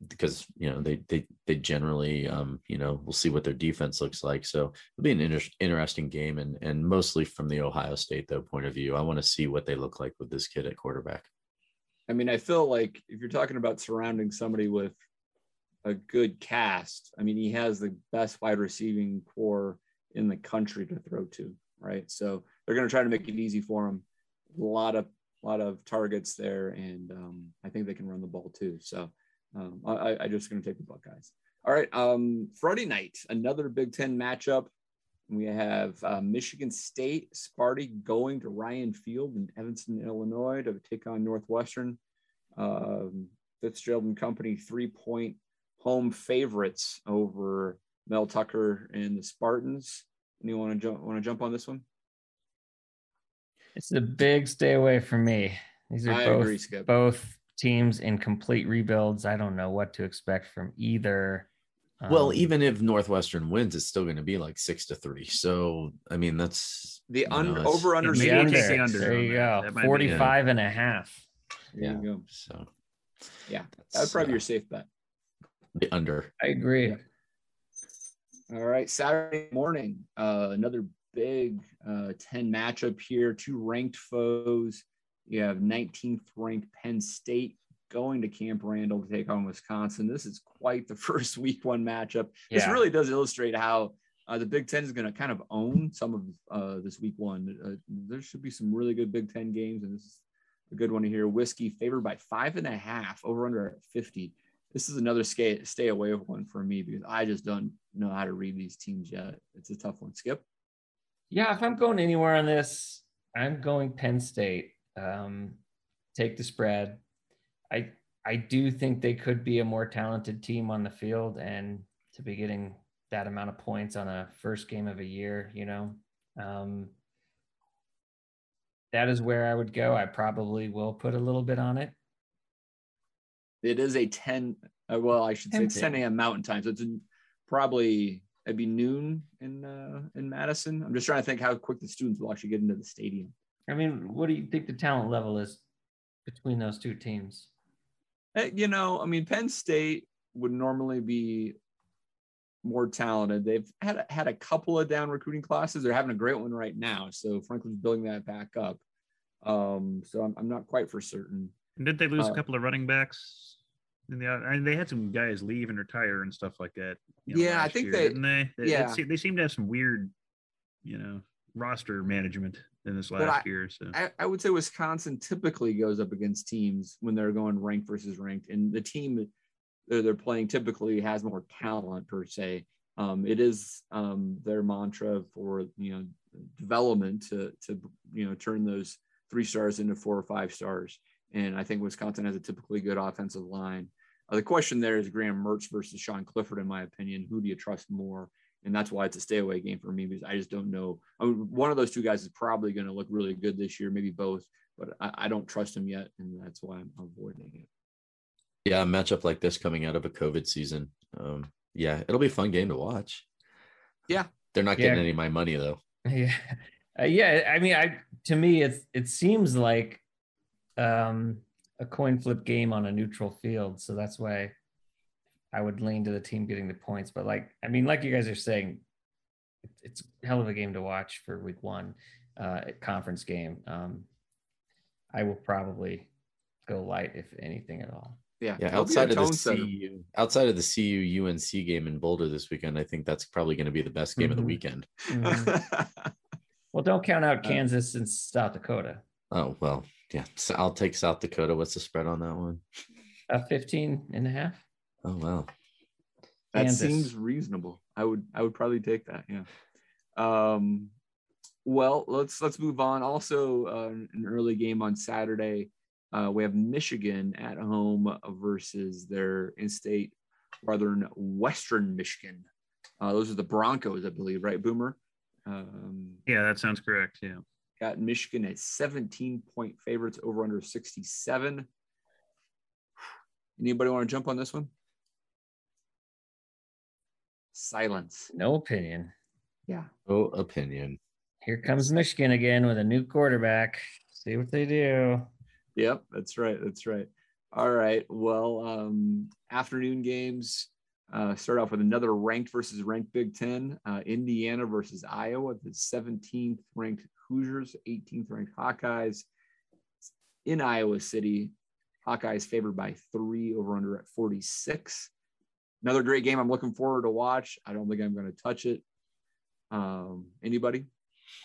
because you know they they they generally um, you know we'll see what their defense looks like. So it'll be an inter- interesting game and and mostly from the Ohio State though point of view. I want to see what they look like with this kid at quarterback. I mean, I feel like if you're talking about surrounding somebody with a good cast, I mean, he has the best wide receiving corps in the country to throw to, right? So they're going to try to make it easy for him. A lot of a lot of targets there, and um, I think they can run the ball too. So um, I, I just going to take the Buckeyes. All right, um, Friday night, another Big Ten matchup. We have uh, Michigan State, Sparty going to Ryan Field in Evanston, Illinois to take on Northwestern. Um, Fitzgerald and Company three point home favorites over Mel Tucker and the Spartans. Anyone want to jump want to jump on this one? It's a big stay away from me. These are I both agree, both teams in complete rebuilds. I don't know what to expect from either. Well, um, even if Northwestern wins, it's still going to be like six to three. So, I mean, that's the under know, over under. The under. The under. There you go. 45 and a half. There yeah. you go. So, yeah, that's probably uh, your safe bet. The under. I agree. Yeah. All right. Saturday morning, uh, another big uh, 10 matchup here. Two ranked foes. You have 19th ranked Penn State going to Camp Randall to take on Wisconsin. This is quite the *laughs* first week one matchup. Yeah. This really does illustrate how uh, the Big Ten is going to kind of own some of uh, this week one. Uh, there should be some really good Big Ten games, and this is a good one to hear. Whiskey favored by five and a half, over under 50. This is another stay, stay away of one for me because I just don't know how to read these teams yet. It's a tough one. Skip? Yeah, if I'm going anywhere on this, I'm going Penn State. Um, take the spread. I I do think they could be a more talented team on the field, and to be getting that amount of points on a first game of a year, you know, um, that is where I would go. I probably will put a little bit on it. It is a 10, uh, well, I should say it's 10 a.m. Mountain Time. So it's in, probably, it'd be noon in uh, in Madison. I'm just trying to think how quick the students will actually get into the stadium. I mean, what do you think the talent level is between those two teams? Eh, you know, I mean, Penn State would normally be more talented. They've had a, had a couple of down recruiting classes. They're having a great one right now. So Franklin's building that back up. Um, so I'm, I'm not quite for certain. Did they lose Uh, a couple of running backs? In the, I mean, they had some guys leave and retire and stuff like that. you know, Yeah, I think year, they- didn't they. They, yeah. it they seem to have some weird, you know, roster management in this last I- year. So I, I would say Wisconsin typically goes up against teams when they're going ranked versus ranked, and the team that they're, they're playing typically has more talent per se. Um, it is um, their mantra for you know development to to you know turn those three stars into four or five stars, and I think Wisconsin has a typically good offensive line. Uh, the question there is Graham Mertz versus Sean Clifford, in my opinion. Who do you trust more? And that's why it's a stay away game for me because I just don't know. I mean, one of those two guys is probably going to look really good this year, maybe both, but I, I don't trust him yet, and that's why I'm avoiding it. Yeah, a matchup like this coming out of a COVID season. Um, yeah, it'll be a fun game to watch. Yeah. They're not getting Yeah. any of my money though. *laughs* Yeah, uh, yeah. I mean, I to me, it's it seems like um, a coin flip game on a neutral field, so that's why I would lean to the team getting the points. But like, I mean, like you guys are saying, it's a hell of a game to watch for Week One, uh, conference game. Um, I will probably go light if anything at all. Yeah, Yeah, it'll be a outside of the setter. CU, outside of the CU UNC game in Boulder this weekend, I think that's probably going to be the best game of the Mhm. weekend. Mhm. well, don't count out Uh, Kansas and South Dakota. Oh well, yeah. So I'll take South Dakota. What's the spread on that one? Uh, 15 and a half. Oh wow. that Kansas. seems reasonable. I would I would probably take that. Yeah. Um, well, let's let's move on. Also, uh, an early game on Saturday. Uh, we have Michigan at home versus their in-state brethren, Western Michigan. Uh, those are the Broncos, I believe, right, Boomer? Um, yeah, that sounds correct. Yeah. got Michigan at 17 point favorites over under 67. Anybody want to jump on this one? Silence. No opinion. Yeah. No opinion. Here comes Michigan again with a new quarterback. See what they do. Yep, that's right. That's right. All right. Well, um, afternoon games uh, start off with another ranked versus ranked Big Ten. Uh, Indiana versus Iowa, the 17th ranked Hoosiers, 18th ranked Hawkeyes. In Iowa City, Hawkeyes favored by three over under at 46. Another great game I'm looking forward to watch. I don't think I'm going to touch it. Um, anybody?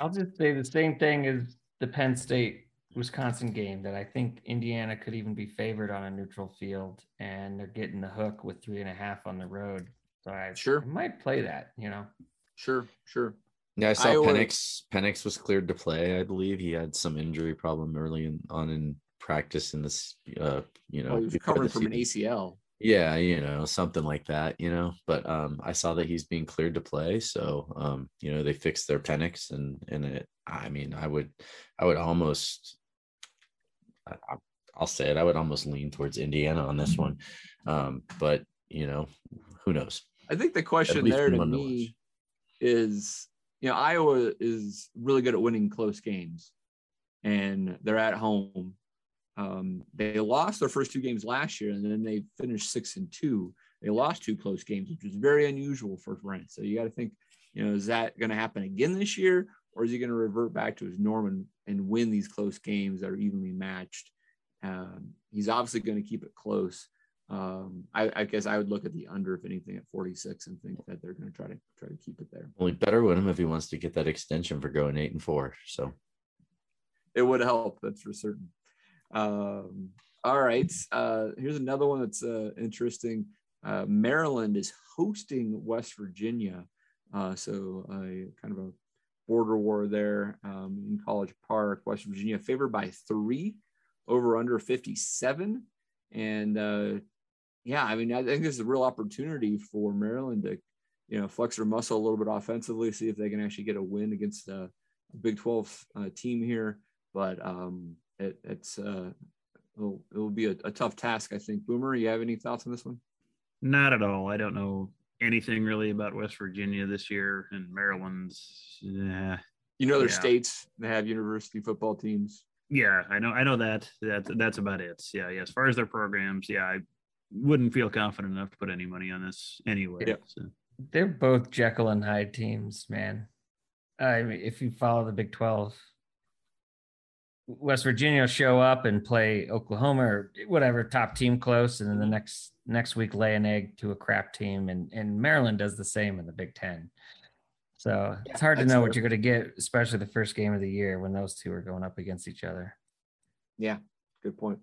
I'll just say the same thing as the Penn State Wisconsin game that I think Indiana could even be favored on a neutral field, and they're getting the hook with three and a half on the road. So I Sure. I might play that. You know, Sure, sure. Yeah, I saw Iowa- Penix. Penix was cleared to play. I believe he had some injury problem early in, on in practice in this. Uh, you know, Well, he was before recovering the from an. ACL. Yeah, you know, something like that, you know. But um I saw that he's being cleared to play. So um, you know, they fixed their Penix and and it I mean, I would I would almost I, I'll say it, I would almost lean towards Indiana on this one. Um, but you know, who knows? I think the question there to me is, you know, Iowa is really good at winning close games, and they're at home. Um, they lost their first two games last year, and then they finished six and two. They lost two close games, which is very unusual for Brent. So you got to think, you know, is that going to happen again this year, or is he going to revert back to his norm and, and win these close games that are evenly matched? Um, he's obviously going to keep it close. Um, I, I guess I would look at the under, if anything, at 46 and think that they're going to try to try to keep it there. Well, better win him if he wants to get that extension for going eight and four. So It would help, that's for certain. Um, all right. Uh, here's another one that's uh, interesting. Uh, Maryland is hosting West Virginia. Uh, so uh, kind of a border war there um, in College Park. West Virginia favored by three over under 57. And uh, yeah, I mean, I think this is a real opportunity for Maryland to, you know, flex their muscle a little bit offensively, see if they can actually get a win against a Big 12 uh, team here. But um, it, it's uh, it'll, it'll be a, a tough task, I think. Boomer, you have any thoughts on this one? Not at all. I don't know anything really about West Virginia this year and Maryland's. Yeah, You know, their Yeah. states they have university football teams. yeah, I know. I know that. That that's about it. Yeah, yeah. As far as their programs, yeah, I wouldn't feel confident enough to put any money on this anyway. Yeah. So. they're both Jekyll and Hyde teams, man. I mean, if you follow the Big 12, West Virginia will show up and play Oklahoma or whatever top team close, and then the next next week lay an egg to a crap team, and and Maryland does the same in the Big Ten. So Yeah, it's hard to know fair. what you're going to get, especially the first game of the year when those two are going up against each other. Yeah, good point.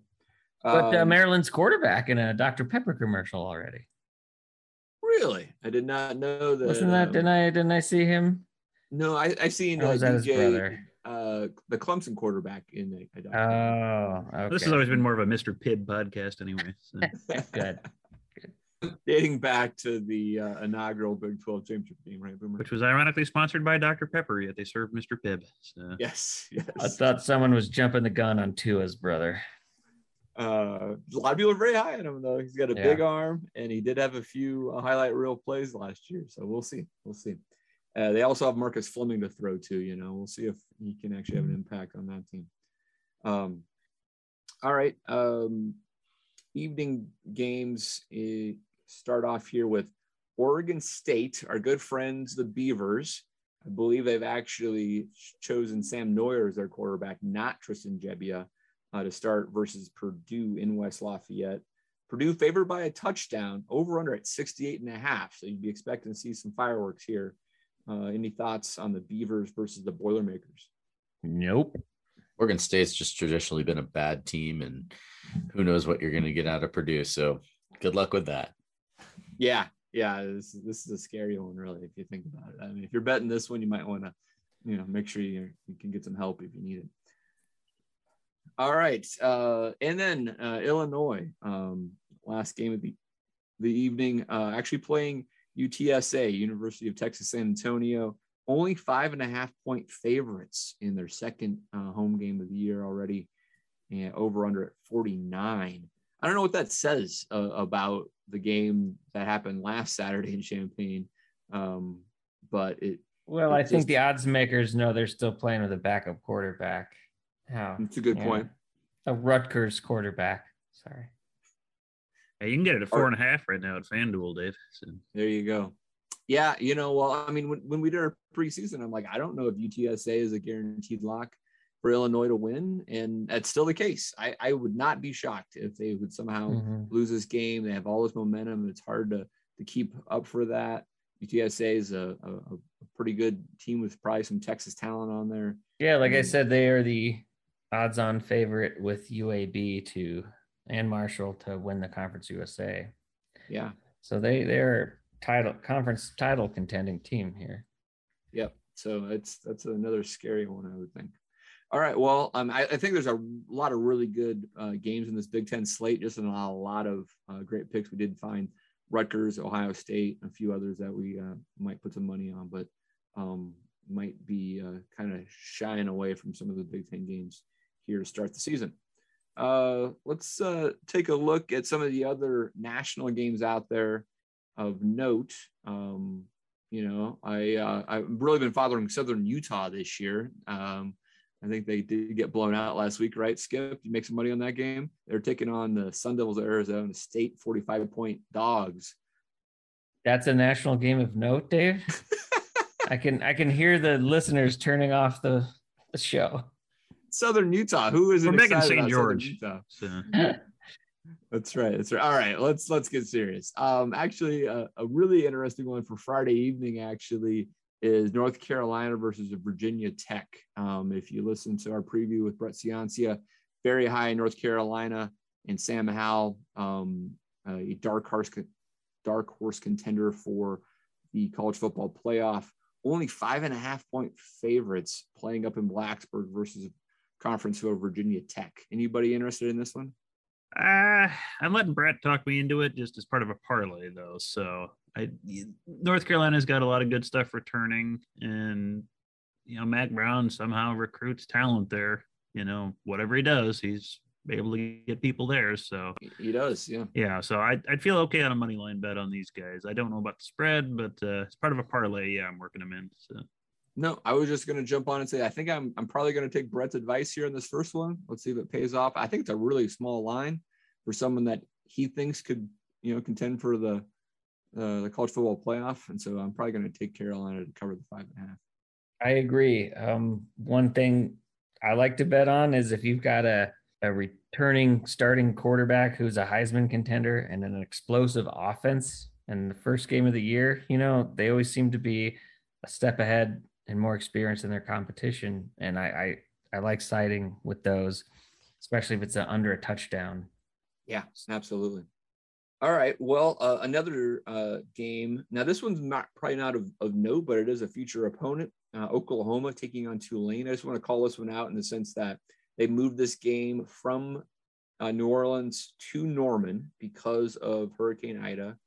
But uh, Um, Maryland's quarterback in a Dr Pepper commercial already. really, I did not know that. Wasn't that? um, Didn't I? Didn't I see him? No, I I seen Or uh, was that his brother? Uh, the Clemson quarterback in the. I don't Oh, okay. This has always been more of a Mr. Pibb podcast, anyway. So. *laughs* good. dating back to the uh, inaugural Big 12 championship game, right, Boomer? Which was ironically sponsored by Dr. Pepper, yet they served Mr. Pibb. So. yes, yes. I thought someone was jumping the gun on Tua's brother. Uh, a lot of people are very high on him, though. He's got a Yeah. big arm, and he did have a few uh, highlight reel plays last year. So we'll see. We'll see. Uh, they also have Marcus Fleming to throw to. You know, we'll see if he can actually have an impact on that team. Um, all right. Um, evening games eh, start off here with Oregon State, our good friends, the Beavers. I believe they've actually chosen Sam Noyer as their quarterback, not Tristan Gebbia, uh, to start versus Purdue in West Lafayette. Purdue favored by a touchdown, over under at 68 and a half. So you'd be expecting to see some fireworks here. Uh, any thoughts on the Beavers versus the Boilermakers? Nope. Oregon State's just traditionally been a bad team, and who knows what you're going to get out of Purdue. So good luck with that. Yeah, yeah, this, this is a scary one, really, if you think about it. I mean, if you're betting this one, you might want to, you know, make sure you, you can get some help if you need it. All right, uh, and then uh, Illinois, um, last game of the the evening, uh, actually playing UTSA, University of Texas San Antonio, only five and a half point favorites in their second uh, home game of the year already, and over under at 49. I don't know what that says uh, about the game that happened last Saturday in Champaign, um, but it Well, It I think the odds makers know they're still playing with a backup quarterback. How? That's a good Yeah. point. A Rutgers quarterback. Sorry. Hey, you can get it at four and a half right now at FanDuel, Dave. So. There you go. Yeah, you know, well, I mean, when, when we did our preseason, I'm like, I don't know if UTSA is a guaranteed lock for Illinois to win, and that's still the case. I, I would not be shocked if they would somehow Mhm. lose this game. They have all this momentum. It's hard to to keep up for that. UTSA is a, a, a pretty good team with probably some Texas talent on there. Yeah, like I said, they are the odds-on favorite with UAB to and Marshall to win the Conference USA. Yeah. So they they're title conference title contending team here. Yep. So it's that's another scary one, I would think. All right. Well, um, I, I think there's a lot of really good uh, games in this Big Ten slate. Just a lot of uh, great picks. We did find Rutgers, Ohio State, a few others that we uh, might put some money on, but um, might be uh, kind of shying away from some of the Big Ten games here to start the season. Uh, let's uh, take a look at some of the other national games out there of note. Um, you know, I uh, I've really been following Southern Utah this year. Um, I think they did get blown out last week, right? Skip, you make some money on that game. They're taking on the Sun Devils of Arizona State, 45 point dogs. That's a national game of note, Dave. *laughs* I can I can hear the listeners turning off the, the show. Southern Utah, who is We're making St. George. Utah? So. *laughs* That's right. That's right. All right, let's let's get serious. Um, actually, a, a really interesting one for Friday evening actually is North Carolina versus Virginia Tech. Um, if you listen to our preview with Brett Ciancia, very high in North Carolina and Sam Howell, um, a dark horse dark horse contender for the college football playoff. Only five and a half point favorites playing up in Blacksburg versus conference of Virginia Tech. Anybody interested in this one? Uh, I'm letting Brett talk me into it just as part of a parlay, though. So I, North Carolina's got a lot of good stuff returning, and you know, Mack Brown somehow recruits talent there. You know, whatever he does, he's able to get people there. So He does, yeah. yeah, so I I'd feel okay on a money line bet on these guys. I don't know about the spread, but uh, it's part of a parlay. Yeah, I'm working them in. So No, I was just going to jump on and say I think I'm I'm probably going to take Brett's advice here in this first one. Let's see if it pays off. I think it's a really small line for someone that he thinks could you know contend for the uh, the college football playoff, and so I'm probably going to take Carolina to cover the five and a half. I agree. Um, one thing I like to bet on is if you've got a a returning starting quarterback who's a Heisman contender and an explosive offense in the first game of the year, you know, they always seem to be a step ahead and more experience in their competition. And I I, I like siding with those, especially if it's a, under a touchdown. Yeah, absolutely. All right. Well, uh, another uh, game. Now, this one's not probably not of, of note, but it is a future opponent. Uh, Oklahoma taking on Tulane. I just want to call this one out in the sense that they moved this game from uh, New Orleans to Norman because of Hurricane Ida.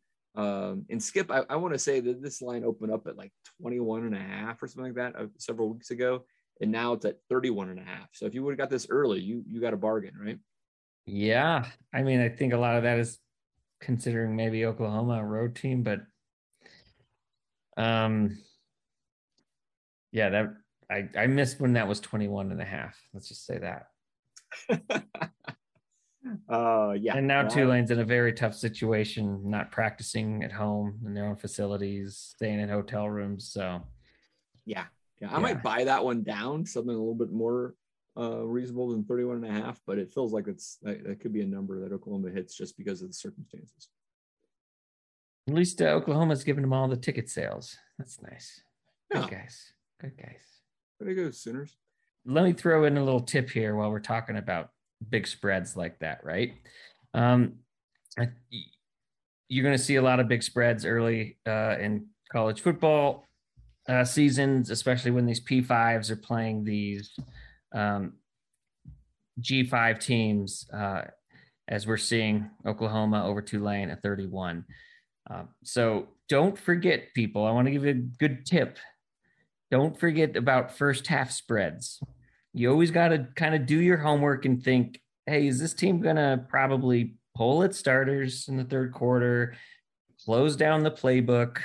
Um, and Skip, I, I want to say that this line opened up at like 21 and a half or something like that uh, several weeks ago. And now it's at 31 and a half. So if you would have got this early, you you got a bargain, right? Yeah. I mean, I think a lot of that is considering maybe Oklahoma a road team, but um yeah, that I, I missed when that was 21 and a half. Let's just say that. *laughs* uh, yeah. And now Tulane's in a very tough situation, not practicing at home in their own facilities, staying in hotel rooms. So, yeah. Yeah. I yeah. might buy that one down, something a little bit more uh, reasonable than 31 and a half, but it feels like it's that, that could be a number that Oklahoma hits just because of the circumstances. At least uh, Oklahoma's giving them all the ticket sales. That's nice. Good guys. Good guys. Way to go, Sooners. Let me throw in a little tip here while we're talking about big spreads like that, right? Um, you're going to see a lot of big spreads early uh, in college football uh, seasons, especially when these P5s are playing these um, G5 teams, uh, as we're seeing Oklahoma over Tulane at 31. Uh, so don't forget, people. I want to give you a good tip don't forget about first half spreads. You always got to kind of do your homework and think, hey, is this team going to probably pull its starters in the third quarter, close down the playbook?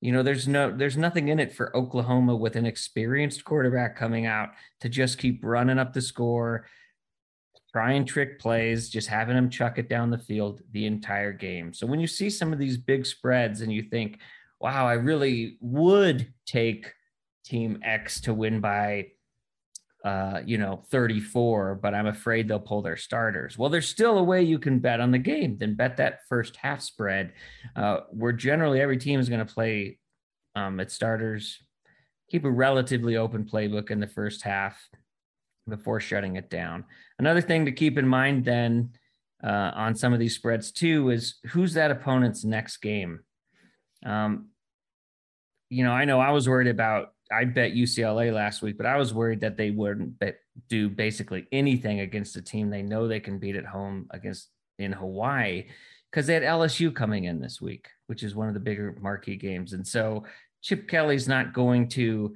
You know, there's no there's nothing in it for Oklahoma with an experienced quarterback coming out to just keep running up the score, trying trick plays, just having them chuck it down the field the entire game. So when you see some of these big spreads and you think, wow, I really would take team X to win by uh, you know, 34, but I'm afraid they'll pull their starters. Well, there's still a way you can bet on the game. Then bet that first half spread, uh, where generally every team is going to play um, its starters, keep a relatively open playbook in the first half before shutting it down. Another thing to keep in mind then uh, on some of these spreads too is who's that opponent's next game. Um, you know, I know I was worried about I bet UCLA last week, but I was worried that they wouldn't do basically anything against a team they know they can beat at home against in Hawaii because they had LSU coming in this week, which is one of the bigger marquee games. And so Chip Kelly's not going to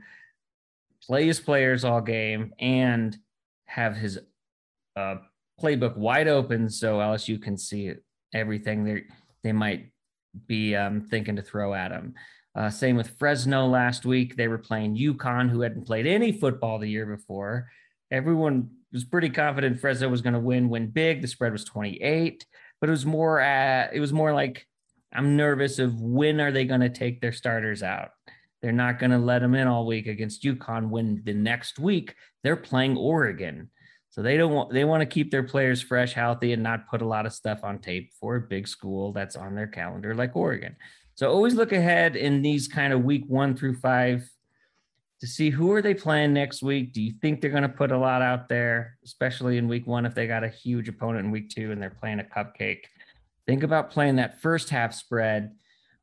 play his players all game and have his uh, playbook wide open so LSU can see everything they they might be um, thinking to throw at him. Uh, same with Fresno last week. They were playing UConn, who hadn't played any football the year before. Everyone was pretty confident Fresno was going to win, win big. The spread was 28, but it was more, uh, it was more like I'm nervous of when are they going to take their starters out. They're not going to let them in all week against UConn when the next week they're playing Oregon. So they don't want they want to keep their players fresh, healthy, and not put a lot of stuff on tape for a big school that's on their calendar like Oregon. So always look ahead in these kind of week one through five to see who are they playing next week. Do you think they're going to put a lot out there, especially in week one if they got a huge opponent in week two and they're playing a cupcake? Think about playing that first half spread.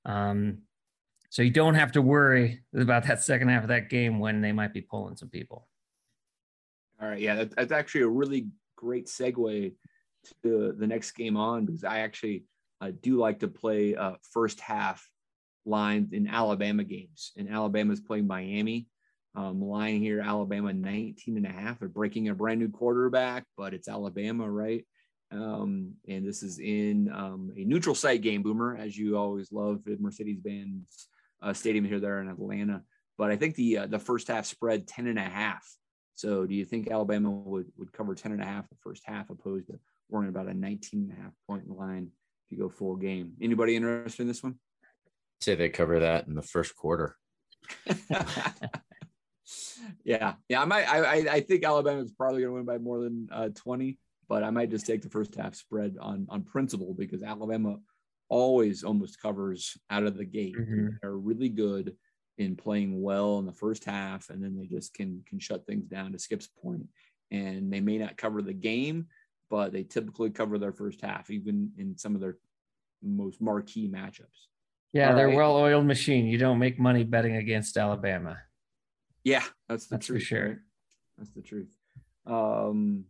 Um, so you don't have to worry about that second half of that game when they might be pulling some people. All right. Yeah, that's actually a really great segue to the next game on because I actually Do like to play uh, first half lines in Alabama games. And Alabama's playing Miami. Um, line here, Alabama 19 and a half. They're breaking a brand new quarterback, but it's Alabama, right? Um, and this is in um, a neutral site game, Boomer, as you always love at Mercedes-Benz uh, Stadium here there in Atlanta. But I think the uh, the first half spread 10 and a half. So do you think Alabama would, would cover 10 and a half the first half opposed to worrying about a 19 and a half point line? You go full game. Anybody interested in this one? say they cover that in the first quarter. *laughs* yeah, yeah. I might. I I think Alabama is probably going to win by more than uh, twenty, but I might just take the first half spread on on principle because Alabama always almost covers out of the gate. Mhm. They're really good in playing well in the first half, and then they just can can shut things down. To Skip's point, and they may not cover the game, but they typically cover their first half, even in some of their most marquee matchups. Yeah, All they're right. well-oiled machine. You don't make money betting against Alabama. Yeah, that's the That's for sure. right? That's the truth. Um,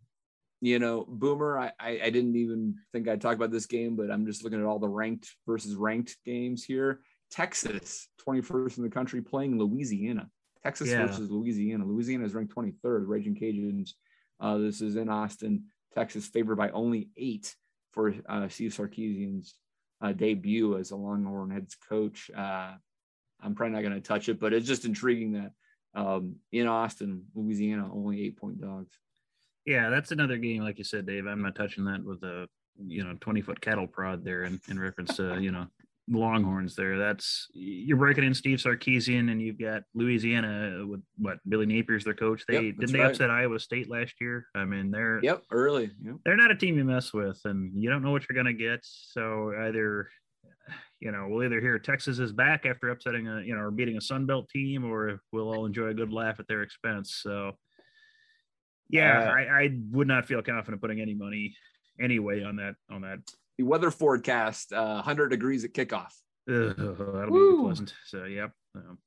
you know, Boomer, I, I I didn't even think I'd talk about this game, but I'm just looking at all the ranked versus ranked games here. Texas, 21st in the country, playing Louisiana. Texas Yeah. versus Louisiana. Louisiana is ranked 23rd. Raging Cajuns. Uh, this is in Austin, Texas, favored by only eight for uh, Steve Sarkisian's uh, debut as a Longhorn head coach. Uh, I'm probably not going to touch it, but it's just intriguing that um, in Austin, Louisiana, only eight point dogs. Yeah, that's another game, like you said, Dave. I'm not touching that with a you know 20 foot cattle prod there in, in reference to you know Longhorns there. That's you're breaking in Steve Sarkisian, and you've got Louisiana with what Billy Napier's their coach. They Yep, didn't they right. upset Iowa State last year. I mean, they're Yep, early. Yep. they're not a team you mess with, and you don't know what you're gonna get. So either you know we'll either hear Texas is back after upsetting a you know or beating a Sun Belt team, or we'll all enjoy a good laugh at their expense. So yeah, Uh, I, I would not feel confident putting any money anyway on that on that. The weather forecast: uh, 100 degrees at kickoff. Ugh, that'll Woo. be pleasant. So yep. Um,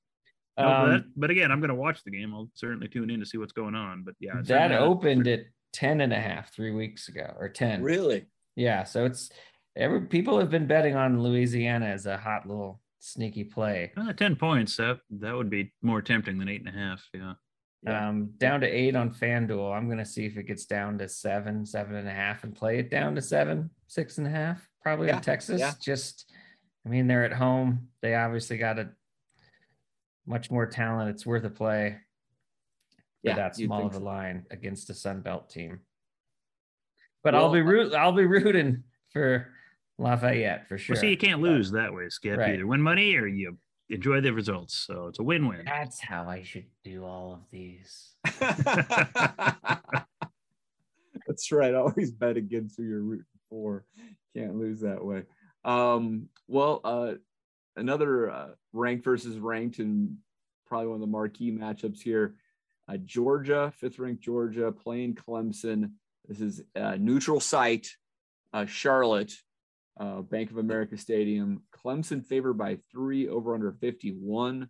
no, Um, but, but again, I'm going to watch the game. I'll certainly tune in to see what's going on. But yeah, that certainly not- opened at 10 and a half three weeks ago or 10. Really? Yeah. So it's every people have been betting on Louisiana as a hot little sneaky play. Uh, ten points. That that would be more tempting than eight and a half. Yeah. Yeah. Um, down to eight on FanDuel. I'm gonna see if it gets down to seven, seven and a half, and play it down to seven, six and a half, probably Yeah, in Texas. yeah. Just, I mean, they're at home. They obviously got a much more talent. It's worth a play. For Yeah, that you'd small of a so. line against a Sun Belt team. But I'll be root. I'll be rooting for Lafayette for sure. Well, see, you can't lose that way, Skip. Right. Either win money or you enjoy the results. So it's a win-win. That's how I should do all of these. *laughs* *laughs* That's right. Always bet against who you're rooting for. Can't lose that way. Um, well, uh, another uh, ranked versus ranked, and probably one of the marquee matchups here. Uh, Georgia, fifth ranked Georgia, playing Clemson. This is a neutral site, uh, Charlotte, uh, Bank of America Stadium. Clemson favored by three, over under 51.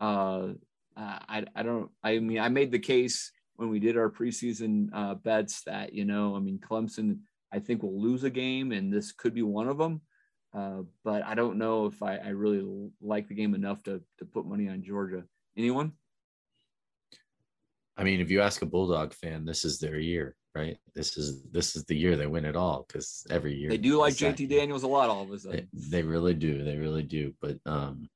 Uh, I, I don't, I mean, I made the case when we did our preseason uh, bets that, you know, I mean, Clemson, I think will lose a game and this could be one of them. Uh, but I don't know if I, I really like the game enough to, to put money on Georgia. Anyone? I mean, if you ask a Bulldog fan, this is their year, right? This is this is the year they win it all because every year They do like JT. Daniels a lot all of a They, sudden. they really do. They really do. But um,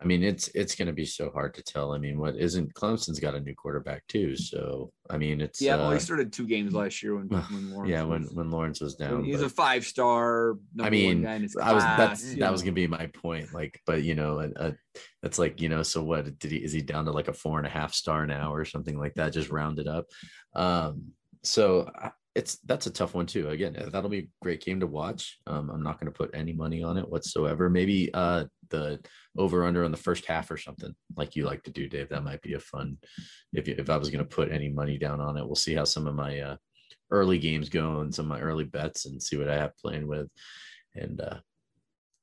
I mean, it's it's going to be so hard to tell. I mean, what isn't Clemson's got a new quarterback too? So I mean, it's Yeah, well, uh, he started two games *sighs* last year when, *sighs* when Lawrence yeah when was- when Lawrence was down. he's but- a five star. I mean, guy in his I was that's that was gonna be my point. Like, but you know, a, a, that's like you know, so what did he is he down to like a four and a half star now or something like that? Just rounded up. Um, so it's that's a tough one too. Again, that'll be a great game to watch. Um, I'm not gonna put any money on it whatsoever. Maybe uh the over under on the first half or something like you like to do, Dave. That might be a fun. If you- if I was gonna put any money down on it, we'll see how some of my uh early games go and some of my early bets and see what I have playing with. And uh,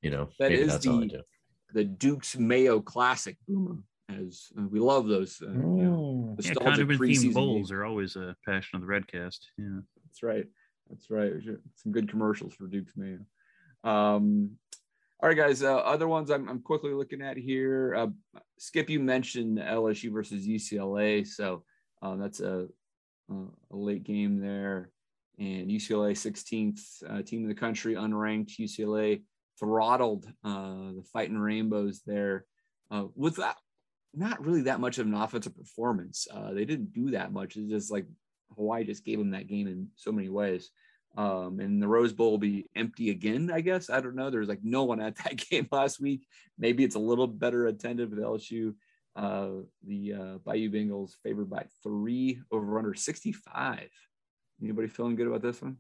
you know, That maybe is that's all I the- do. the Duke's Mayo Classic. Boomer, as uh, we love those. Uh, you know, Mm. Yeah, nostalgic condiment themed bowls are always a passion of the Redcast. Yeah. That's right. That's right. Some good commercials for Duke's Mayo. Um, all right, guys. Uh, other ones I'm, I'm quickly looking at here. Uh, Skip, you mentioned LSU versus UCLA, so um, that's a, a a late game there. And UCLA 16th uh, team in the country, unranked. UCLA throttled uh, the Fighting Rainbows there uh, without not really that much of an offensive performance. Uh, they didn't do that much. It's just like Hawaii just gave them that game in so many ways. Um, and the Rose Bowl will be empty again, I guess. I don't know. There's like no one at that *laughs* game last week. Maybe it's a little better attended with LSU. Uh, the uh, Bayou Bengals favored by three over under 65. Anybody feeling good about this one?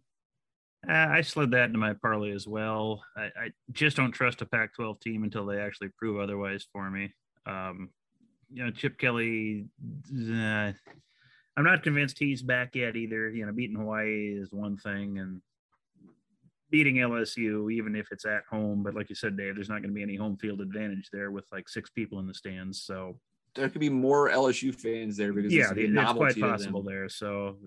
Uh, I slid that into my parlay as well. I, I, just don't trust a Pac 12 team until they actually prove otherwise for me. Um, you know, Chip Kelly, uh, I'm not convinced he's back yet either. You know, beating Hawaii is one thing, and beating LSU, even if it's at home, but like you said, Dave, there's not going to be any home field advantage there with like six people in the stands. So there could be more LSU fans there because yeah, it's quite possible there. So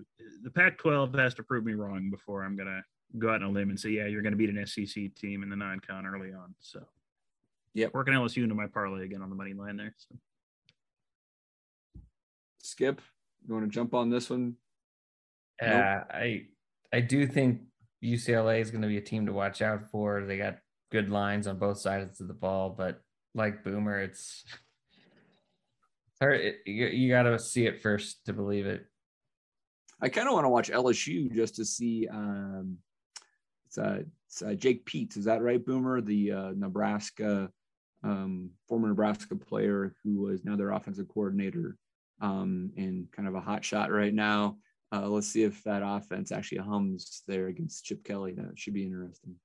the Pac-12 has to prove me wrong before I'm going to go out on a limb and say, yeah, you're going to beat an SEC team in the non-con early on. So yeah, working LSU into my parlay again on the money line there. So. Skip, you want to jump on this one? Yeah, nope. I I do think UCLA is going to be a team to watch out for. They got good lines on both sides of the ball, but like Boomer, it's *laughs* hard. It, you, you got to see it first to believe it. I kind of want to watch LSU just to see. Um, it's, uh, it's uh, Jake Peetz, is that right, Boomer? The uh, Nebraska um, former Nebraska player who was now their offensive coordinator um, and kind of a hot shot right now. Uh, let's see if that offense actually hums there against Chip Kelly. That should be interesting.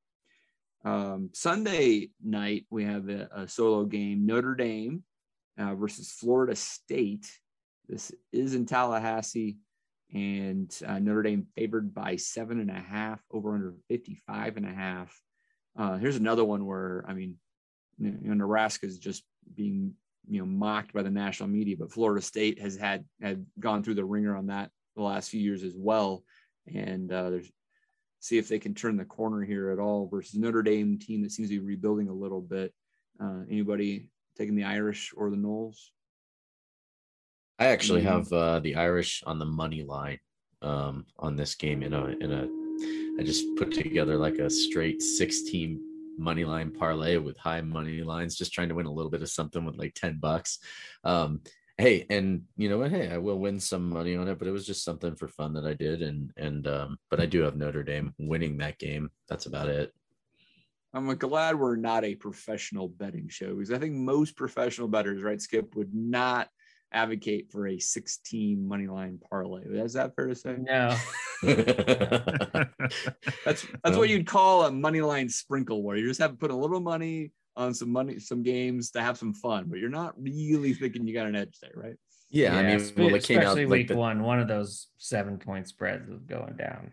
Um, Sunday night, we have a, a solo game Notre Dame uh, versus Florida State. This is in Tallahassee, and uh, Notre Dame favored by seven and a half, over under 55 and a half. Uh, here's another one where, I mean, you know, Nebraska is just being you know mocked by the national media, but Florida State has had had gone through the wringer on that the last few years as well, and uh, there's see if they can turn the corner here at all versus Notre Dame team that seems to be rebuilding a little bit. Uh, anybody taking the Irish or the Noles? I actually mm-hmm. have uh, the Irish on the money line um, on this game in a in a. I just put together like a straight six team money line parlay with high money lines, just trying to win a little bit of something with like 10 bucks. Um, hey, and you know what? Hey, I will win some money on it, but it was just something for fun that I did. And, and, um, but I do have Notre Dame winning that game. That's about it. I'm glad we're not a professional betting show because I think most professional bettors, right, Skip, would not advocate for a 16 money line parlay. Is that fair to say? No. *laughs* that's that's what you'd call a money line sprinkle, where you just have to put a little money on some money, some games to have some fun, but you're not really thinking you got an edge there, right? Yeah, yeah I mean, well, it came especially out week like the, one, one of those seven point spreads was going down.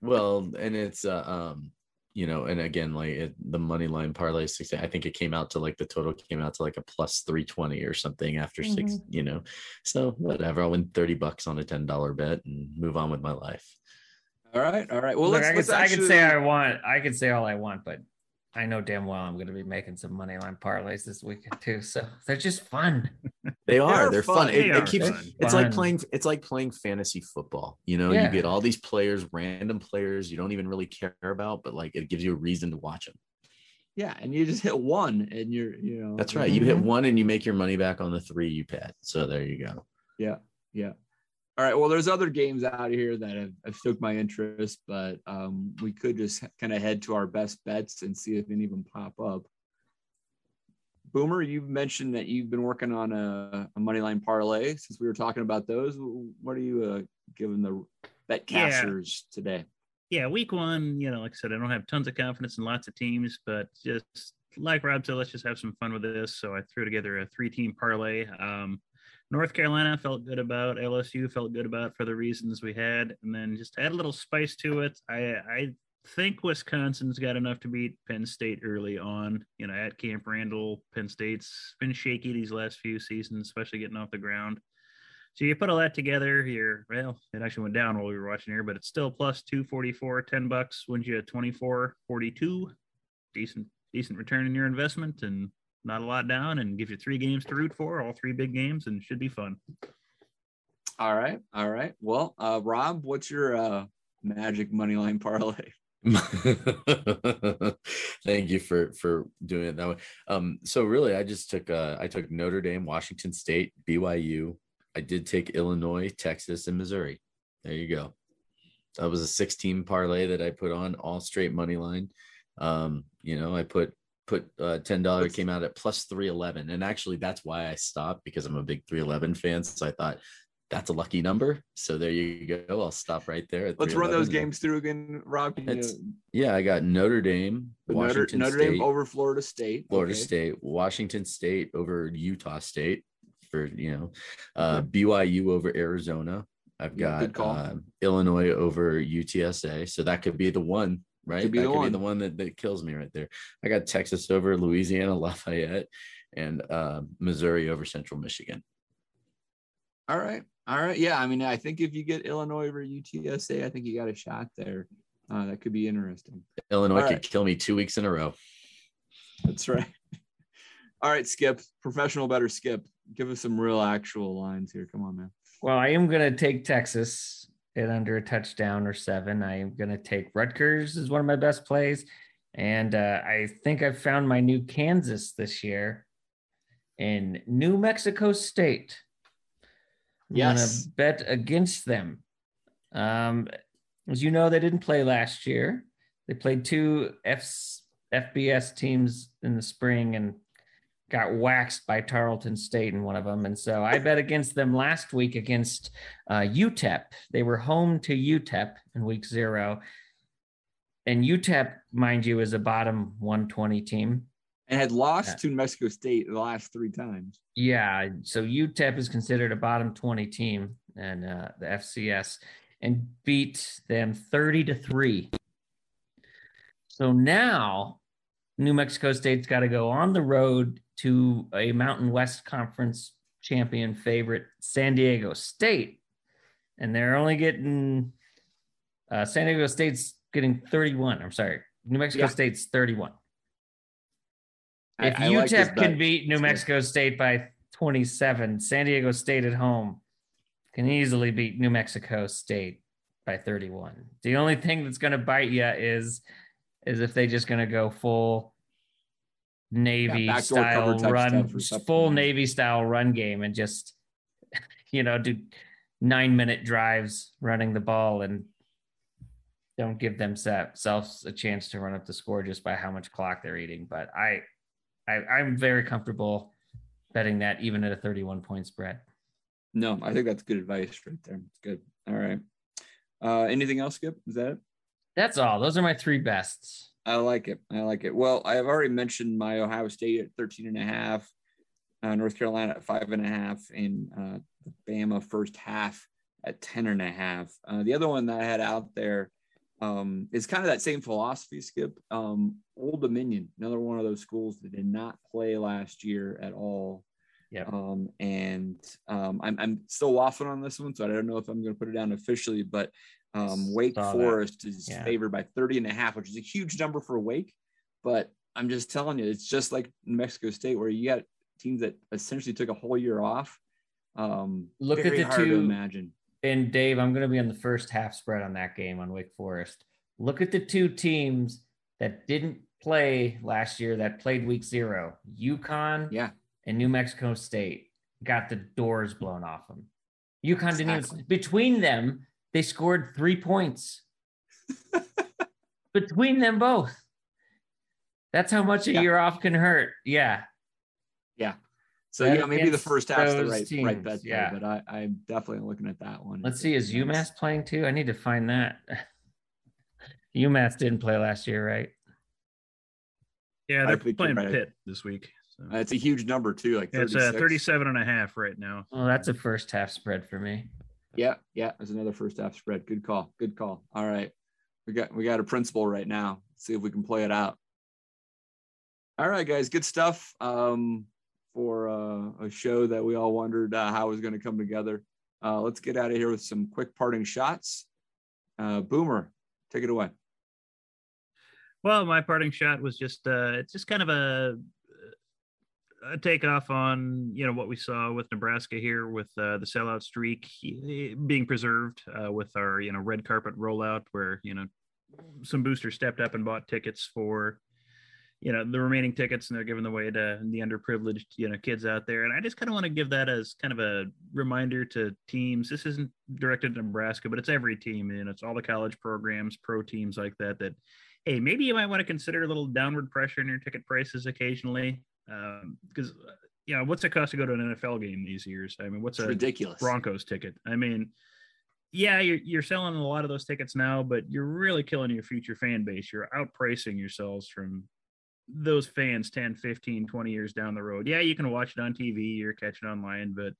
Well, and it's uh, um you know, and again, like it, the money line parlay six, I think it came out to like the total came out to like a plus 320 or something after mm-hmm. six, you know. So whatever, I'll win 30 bucks on a $10 bet and move on with my life. All right. All right. Well, Look, let's, I, can, actually... I can say I want, I can say all I want, but I know damn well I'm going to be making some money line parlays this weekend too. So they're just fun. *laughs* They are. They're, they're fun. fun. It, it keeps. Fun. It's like playing. It's like playing fantasy football. You know, yeah. you get all these players, random players you don't even really care about, but like it gives you a reason to watch them. Yeah, and you just hit one, and you're, you know. That's right. You hit mm-hmm. one, and you make your money back on the three you bet. So there you go. Yeah, yeah. All right. Well, there's other games out here that have, have stoked my interest, but um, we could just kind of head to our best bets and see if any of them pop up. Boomer, you've mentioned that you've been working on a, a money line parlay since we were talking about those. What are you uh, giving the bet cashers yeah. today? Yeah, week one, you know, like I said, I don't have tons of confidence in lots of teams, but just like Rob said, let's just have some fun with this. So I threw together a three team parlay. Um, North Carolina felt good about. LSU felt good about for the reasons we had, and then just add a little spice to it. I I think Wisconsin's got enough to beat Penn State early on. You know, at Camp Randall, Penn State's been shaky these last few seasons, especially getting off the ground. So you put all that together here. Well, it actually went down while we were watching here, but it's still plus 244, 10 bucks wins you 24, 42. Decent, decent return in your investment. And not a lot down and give you three games to root for, all three big games, and should be fun. All right. All right. Well, uh, Rob, what's your uh, magic money line parlay? *laughs* *laughs* Thank you for for doing it that way. Um, so really, I just took uh, I took Notre Dame, Washington State, BYU. I did take Illinois, Texas, and Missouri. There you go. that was a 16 parlay that I put on all straight money line. Um, you know, I put put uh, ten dollar came out at plus three eleven, and actually that's why I stopped because I'm a big three eleven fan. So I thought that's a lucky number. So there you go. I'll stop right there. Let's run those games through again, Rob. yeah, I got Notre Dame, Notre, Notre Dame over Florida State, Florida okay. State, Washington State over Utah State for you know, uh, BYU over Arizona. I've got uh, Illinois over UTSA, so that could be the one, right? Could that could one. be the one that, that kills me right there. I got Texas over Louisiana *laughs* Lafayette, and uh, Missouri over Central Michigan. All right. All right. Yeah. I mean, I think if you get Illinois over UTSA, I think you got a shot there. Uh, that could be interesting. Illinois All could right. kill me two weeks in a row. That's right. *laughs* All right, Skip, professional bettor Skip. Give us some real actual lines here. Come on, man. Well, I am going to take Texas at under a touchdown or seven. I am going to take Rutgers as one of my best plays. And uh, I think I've found my new Kansas this year in New Mexico State. I'm yes. gonna bet against them. Um, as you know, they didn't play last year. They played two F- FBS teams in the spring and got waxed by Tarleton State in one of them. And so I bet against them last week against uh, UTEP. They were home to UTEP in week zero. And UTEP, mind you, is a bottom 120 team and had lost yeah. to New Mexico State the last three times. Yeah, so UTEP is considered a bottom 20 team and uh, the FCS and beat them 30 to 3. So now New Mexico State's got to go on the road to a Mountain West Conference champion favorite, San Diego State. And they're only getting uh, San Diego State's getting 31. I'm sorry, New Mexico yeah. State's 31. If I, I UTEP like can beat New Mexico State by 27, San Diego State at home can easily beat New Mexico State by 31. The only thing that's going to bite you is is if they just going to go full Navy yeah, style run, full Navy style run game, and just *laughs* you know do nine minute drives running the ball and don't give themselves a chance to run up the score just by how much clock they're eating. But I I, I'm very comfortable betting that even at a 31 point spread. No, I think that's good advice right there. It's good. All right. Uh, anything else, Skip? Is that it? That's all. Those are my three bests. I like it. I like it. Well, I have already mentioned my Ohio State at 13 and a half, uh, North Carolina at five and a half, and uh, Bama first half at 10 and a half. Uh, the other one that I had out there um, it's kind of that same philosophy, Skip. Um, Old Dominion, another one of those schools that did not play last year at all. Yeah. Um, and um, I'm, I'm still waffling on this one, so I don't know if I'm going to put it down officially, but um, Wake Forest that. is yeah. favored by 30 and a half, which is a huge number for Wake. But I'm just telling you, it's just like New Mexico State, where you got teams that essentially took a whole year off. Um, Look at the two. imagine and Dave, I'm going to be on the first half spread on that game on Wake Forest. Look at the two teams that didn't play last year that played week zero UConn yeah. and New Mexico State got the doors blown off them. UConn exactly. didn't even, between them, they scored three points *laughs* between them both. That's how much a yeah. year off can hurt. Yeah. Yeah. So that yeah, maybe the first half's the right teams, right bet yeah. There, but I, I'm definitely looking at that one. Let's see, is UMass playing too? I need to find that. *laughs* UMass didn't play last year, right? Yeah, they're playing right. Pitt this week. So. Uh, it's a huge number too. Like it's a uh, 37 and a half right now. Well, that's a first half spread for me. Yeah, yeah, it's another first half spread. Good call. Good call. All right. We got we got a principle right now. Let's see if we can play it out. All right, guys. Good stuff. Um, for uh, a show that we all wondered uh, how it was going to come together. Uh, let's get out of here with some quick parting shots. Uh, Boomer, take it away. Well, my parting shot was just uh, it's just kind of a a takeoff on you know what we saw with Nebraska here with uh, the sellout streak being preserved uh, with our you know red carpet rollout where you know some boosters stepped up and bought tickets for you know the remaining tickets and they're giving away to the underprivileged you know kids out there. And i just kind of want to give that as kind of a reminder to teams. This isn't directed to nebraska but it's every team and it's all the college programs pro teams like that that hey maybe you might want to consider a little downward pressure in your ticket prices occasionally because um, you know what's it cost to go to an nfl game these years? I mean what's it's a ridiculous. Broncos ticket? I mean yeah, you're, you're selling a lot of those tickets now, but you're really killing your future fan base. You're outpricing yourselves from those fans 10 15 20 years down the road. Yeah you can watch it on tv or catch it online but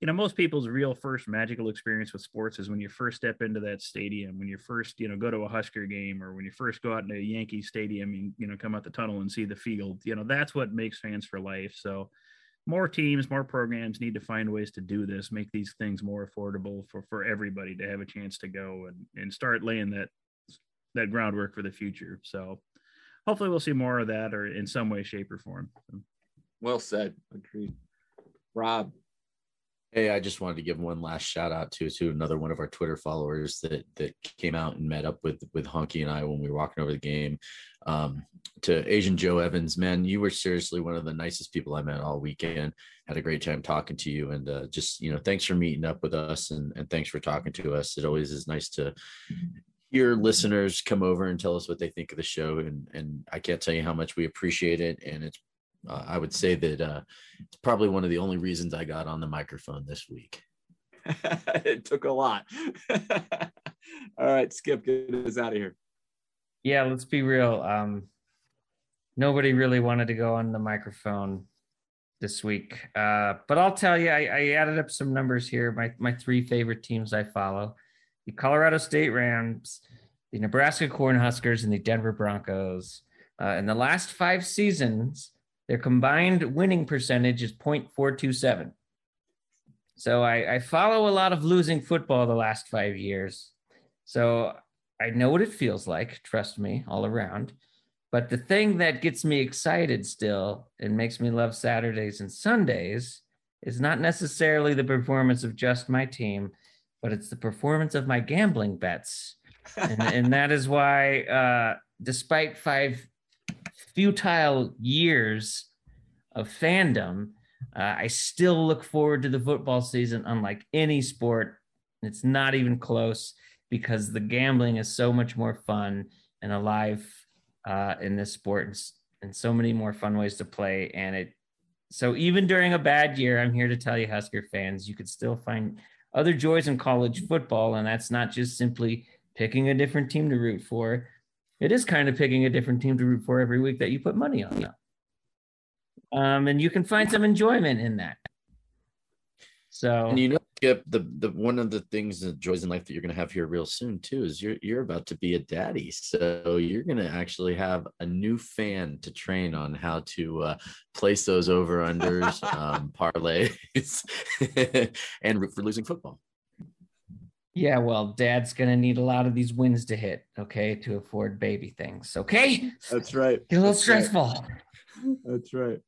you know most people's real first magical experience with sports is when you first step into that stadium when you first you know go to a husker game or when you first go out into a yankee stadium and you know come out the tunnel and see the field you know that's what makes fans for life so more teams more programs need to find ways to do this make these things more affordable for for everybody to have a chance to go and and start laying that that groundwork for the future so hopefully we'll see more of that or in some way, shape, or form. Well said. Agreed. Rob. Hey, I just wanted to give one last shout out to to another one of our Twitter followers that that came out and met up with with Honky and I when we were walking over the game. Um, to Asian Joe Evans, man, you were seriously one of the nicest people I met all weekend. Had a great time talking to you, and uh, just you know, thanks for meeting up with us, and and thanks for talking to us. It always is nice to hear listeners come over and tell us what they think of the show and and i can't tell you how much we appreciate it and it's uh, i would say that uh, it's probably one of the only reasons i got on the microphone this week. *laughs* It took a lot. *laughs* All right skip get us out of here. Yeah let's be real. Um nobody really wanted to go on the microphone this week. Uh but i'll tell you I, I added up some numbers here. My my three favorite teams i follow the Colorado State Rams, the Nebraska Cornhuskers, and the Denver Broncos. Uh, in the last five seasons, their combined winning percentage is 0.427. So I, I follow a lot of losing football the last five years. So I know what it feels like, trust me, all around. But the thing that gets me excited still and makes me love Saturdays and Sundays is not necessarily the performance of just my team, but it's the performance of my gambling bets. and, and that is why, uh, despite five futile years of fandom, uh, I still look forward to the football season, unlike any sport. It's not even close because the gambling is so much more fun and alive uh, in this sport and, and so many more fun ways to play. And it, so even during a bad year, I'm here to tell you, Husker fans, you could still find other joys in college football. And that's not just simply picking a different team to root for. It is kind of picking a different team to root for every week that you put money on. Um, and you can find some enjoyment in that. So, and you know, Skip, the the one of the things that joys in life that you're going to have here real soon too is you're you're about to be a daddy, so you're going to actually have a new fan to train on how to uh, place those over unders, *laughs* um, parlays, *laughs* and root for losing football. Yeah, well, dad's going to need a lot of these wins to hit, okay, to afford baby things. Okay, that's right. Get a little that's stressful. Right. That's right.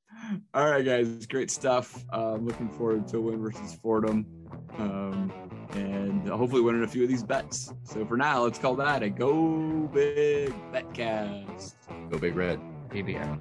All right, guys, great stuff. Uh, looking forward to win versus Fordham, um, and hopefully winning a few of these bets. So for now, let's call that a Go Big Betcast. Go Big Red. PBR.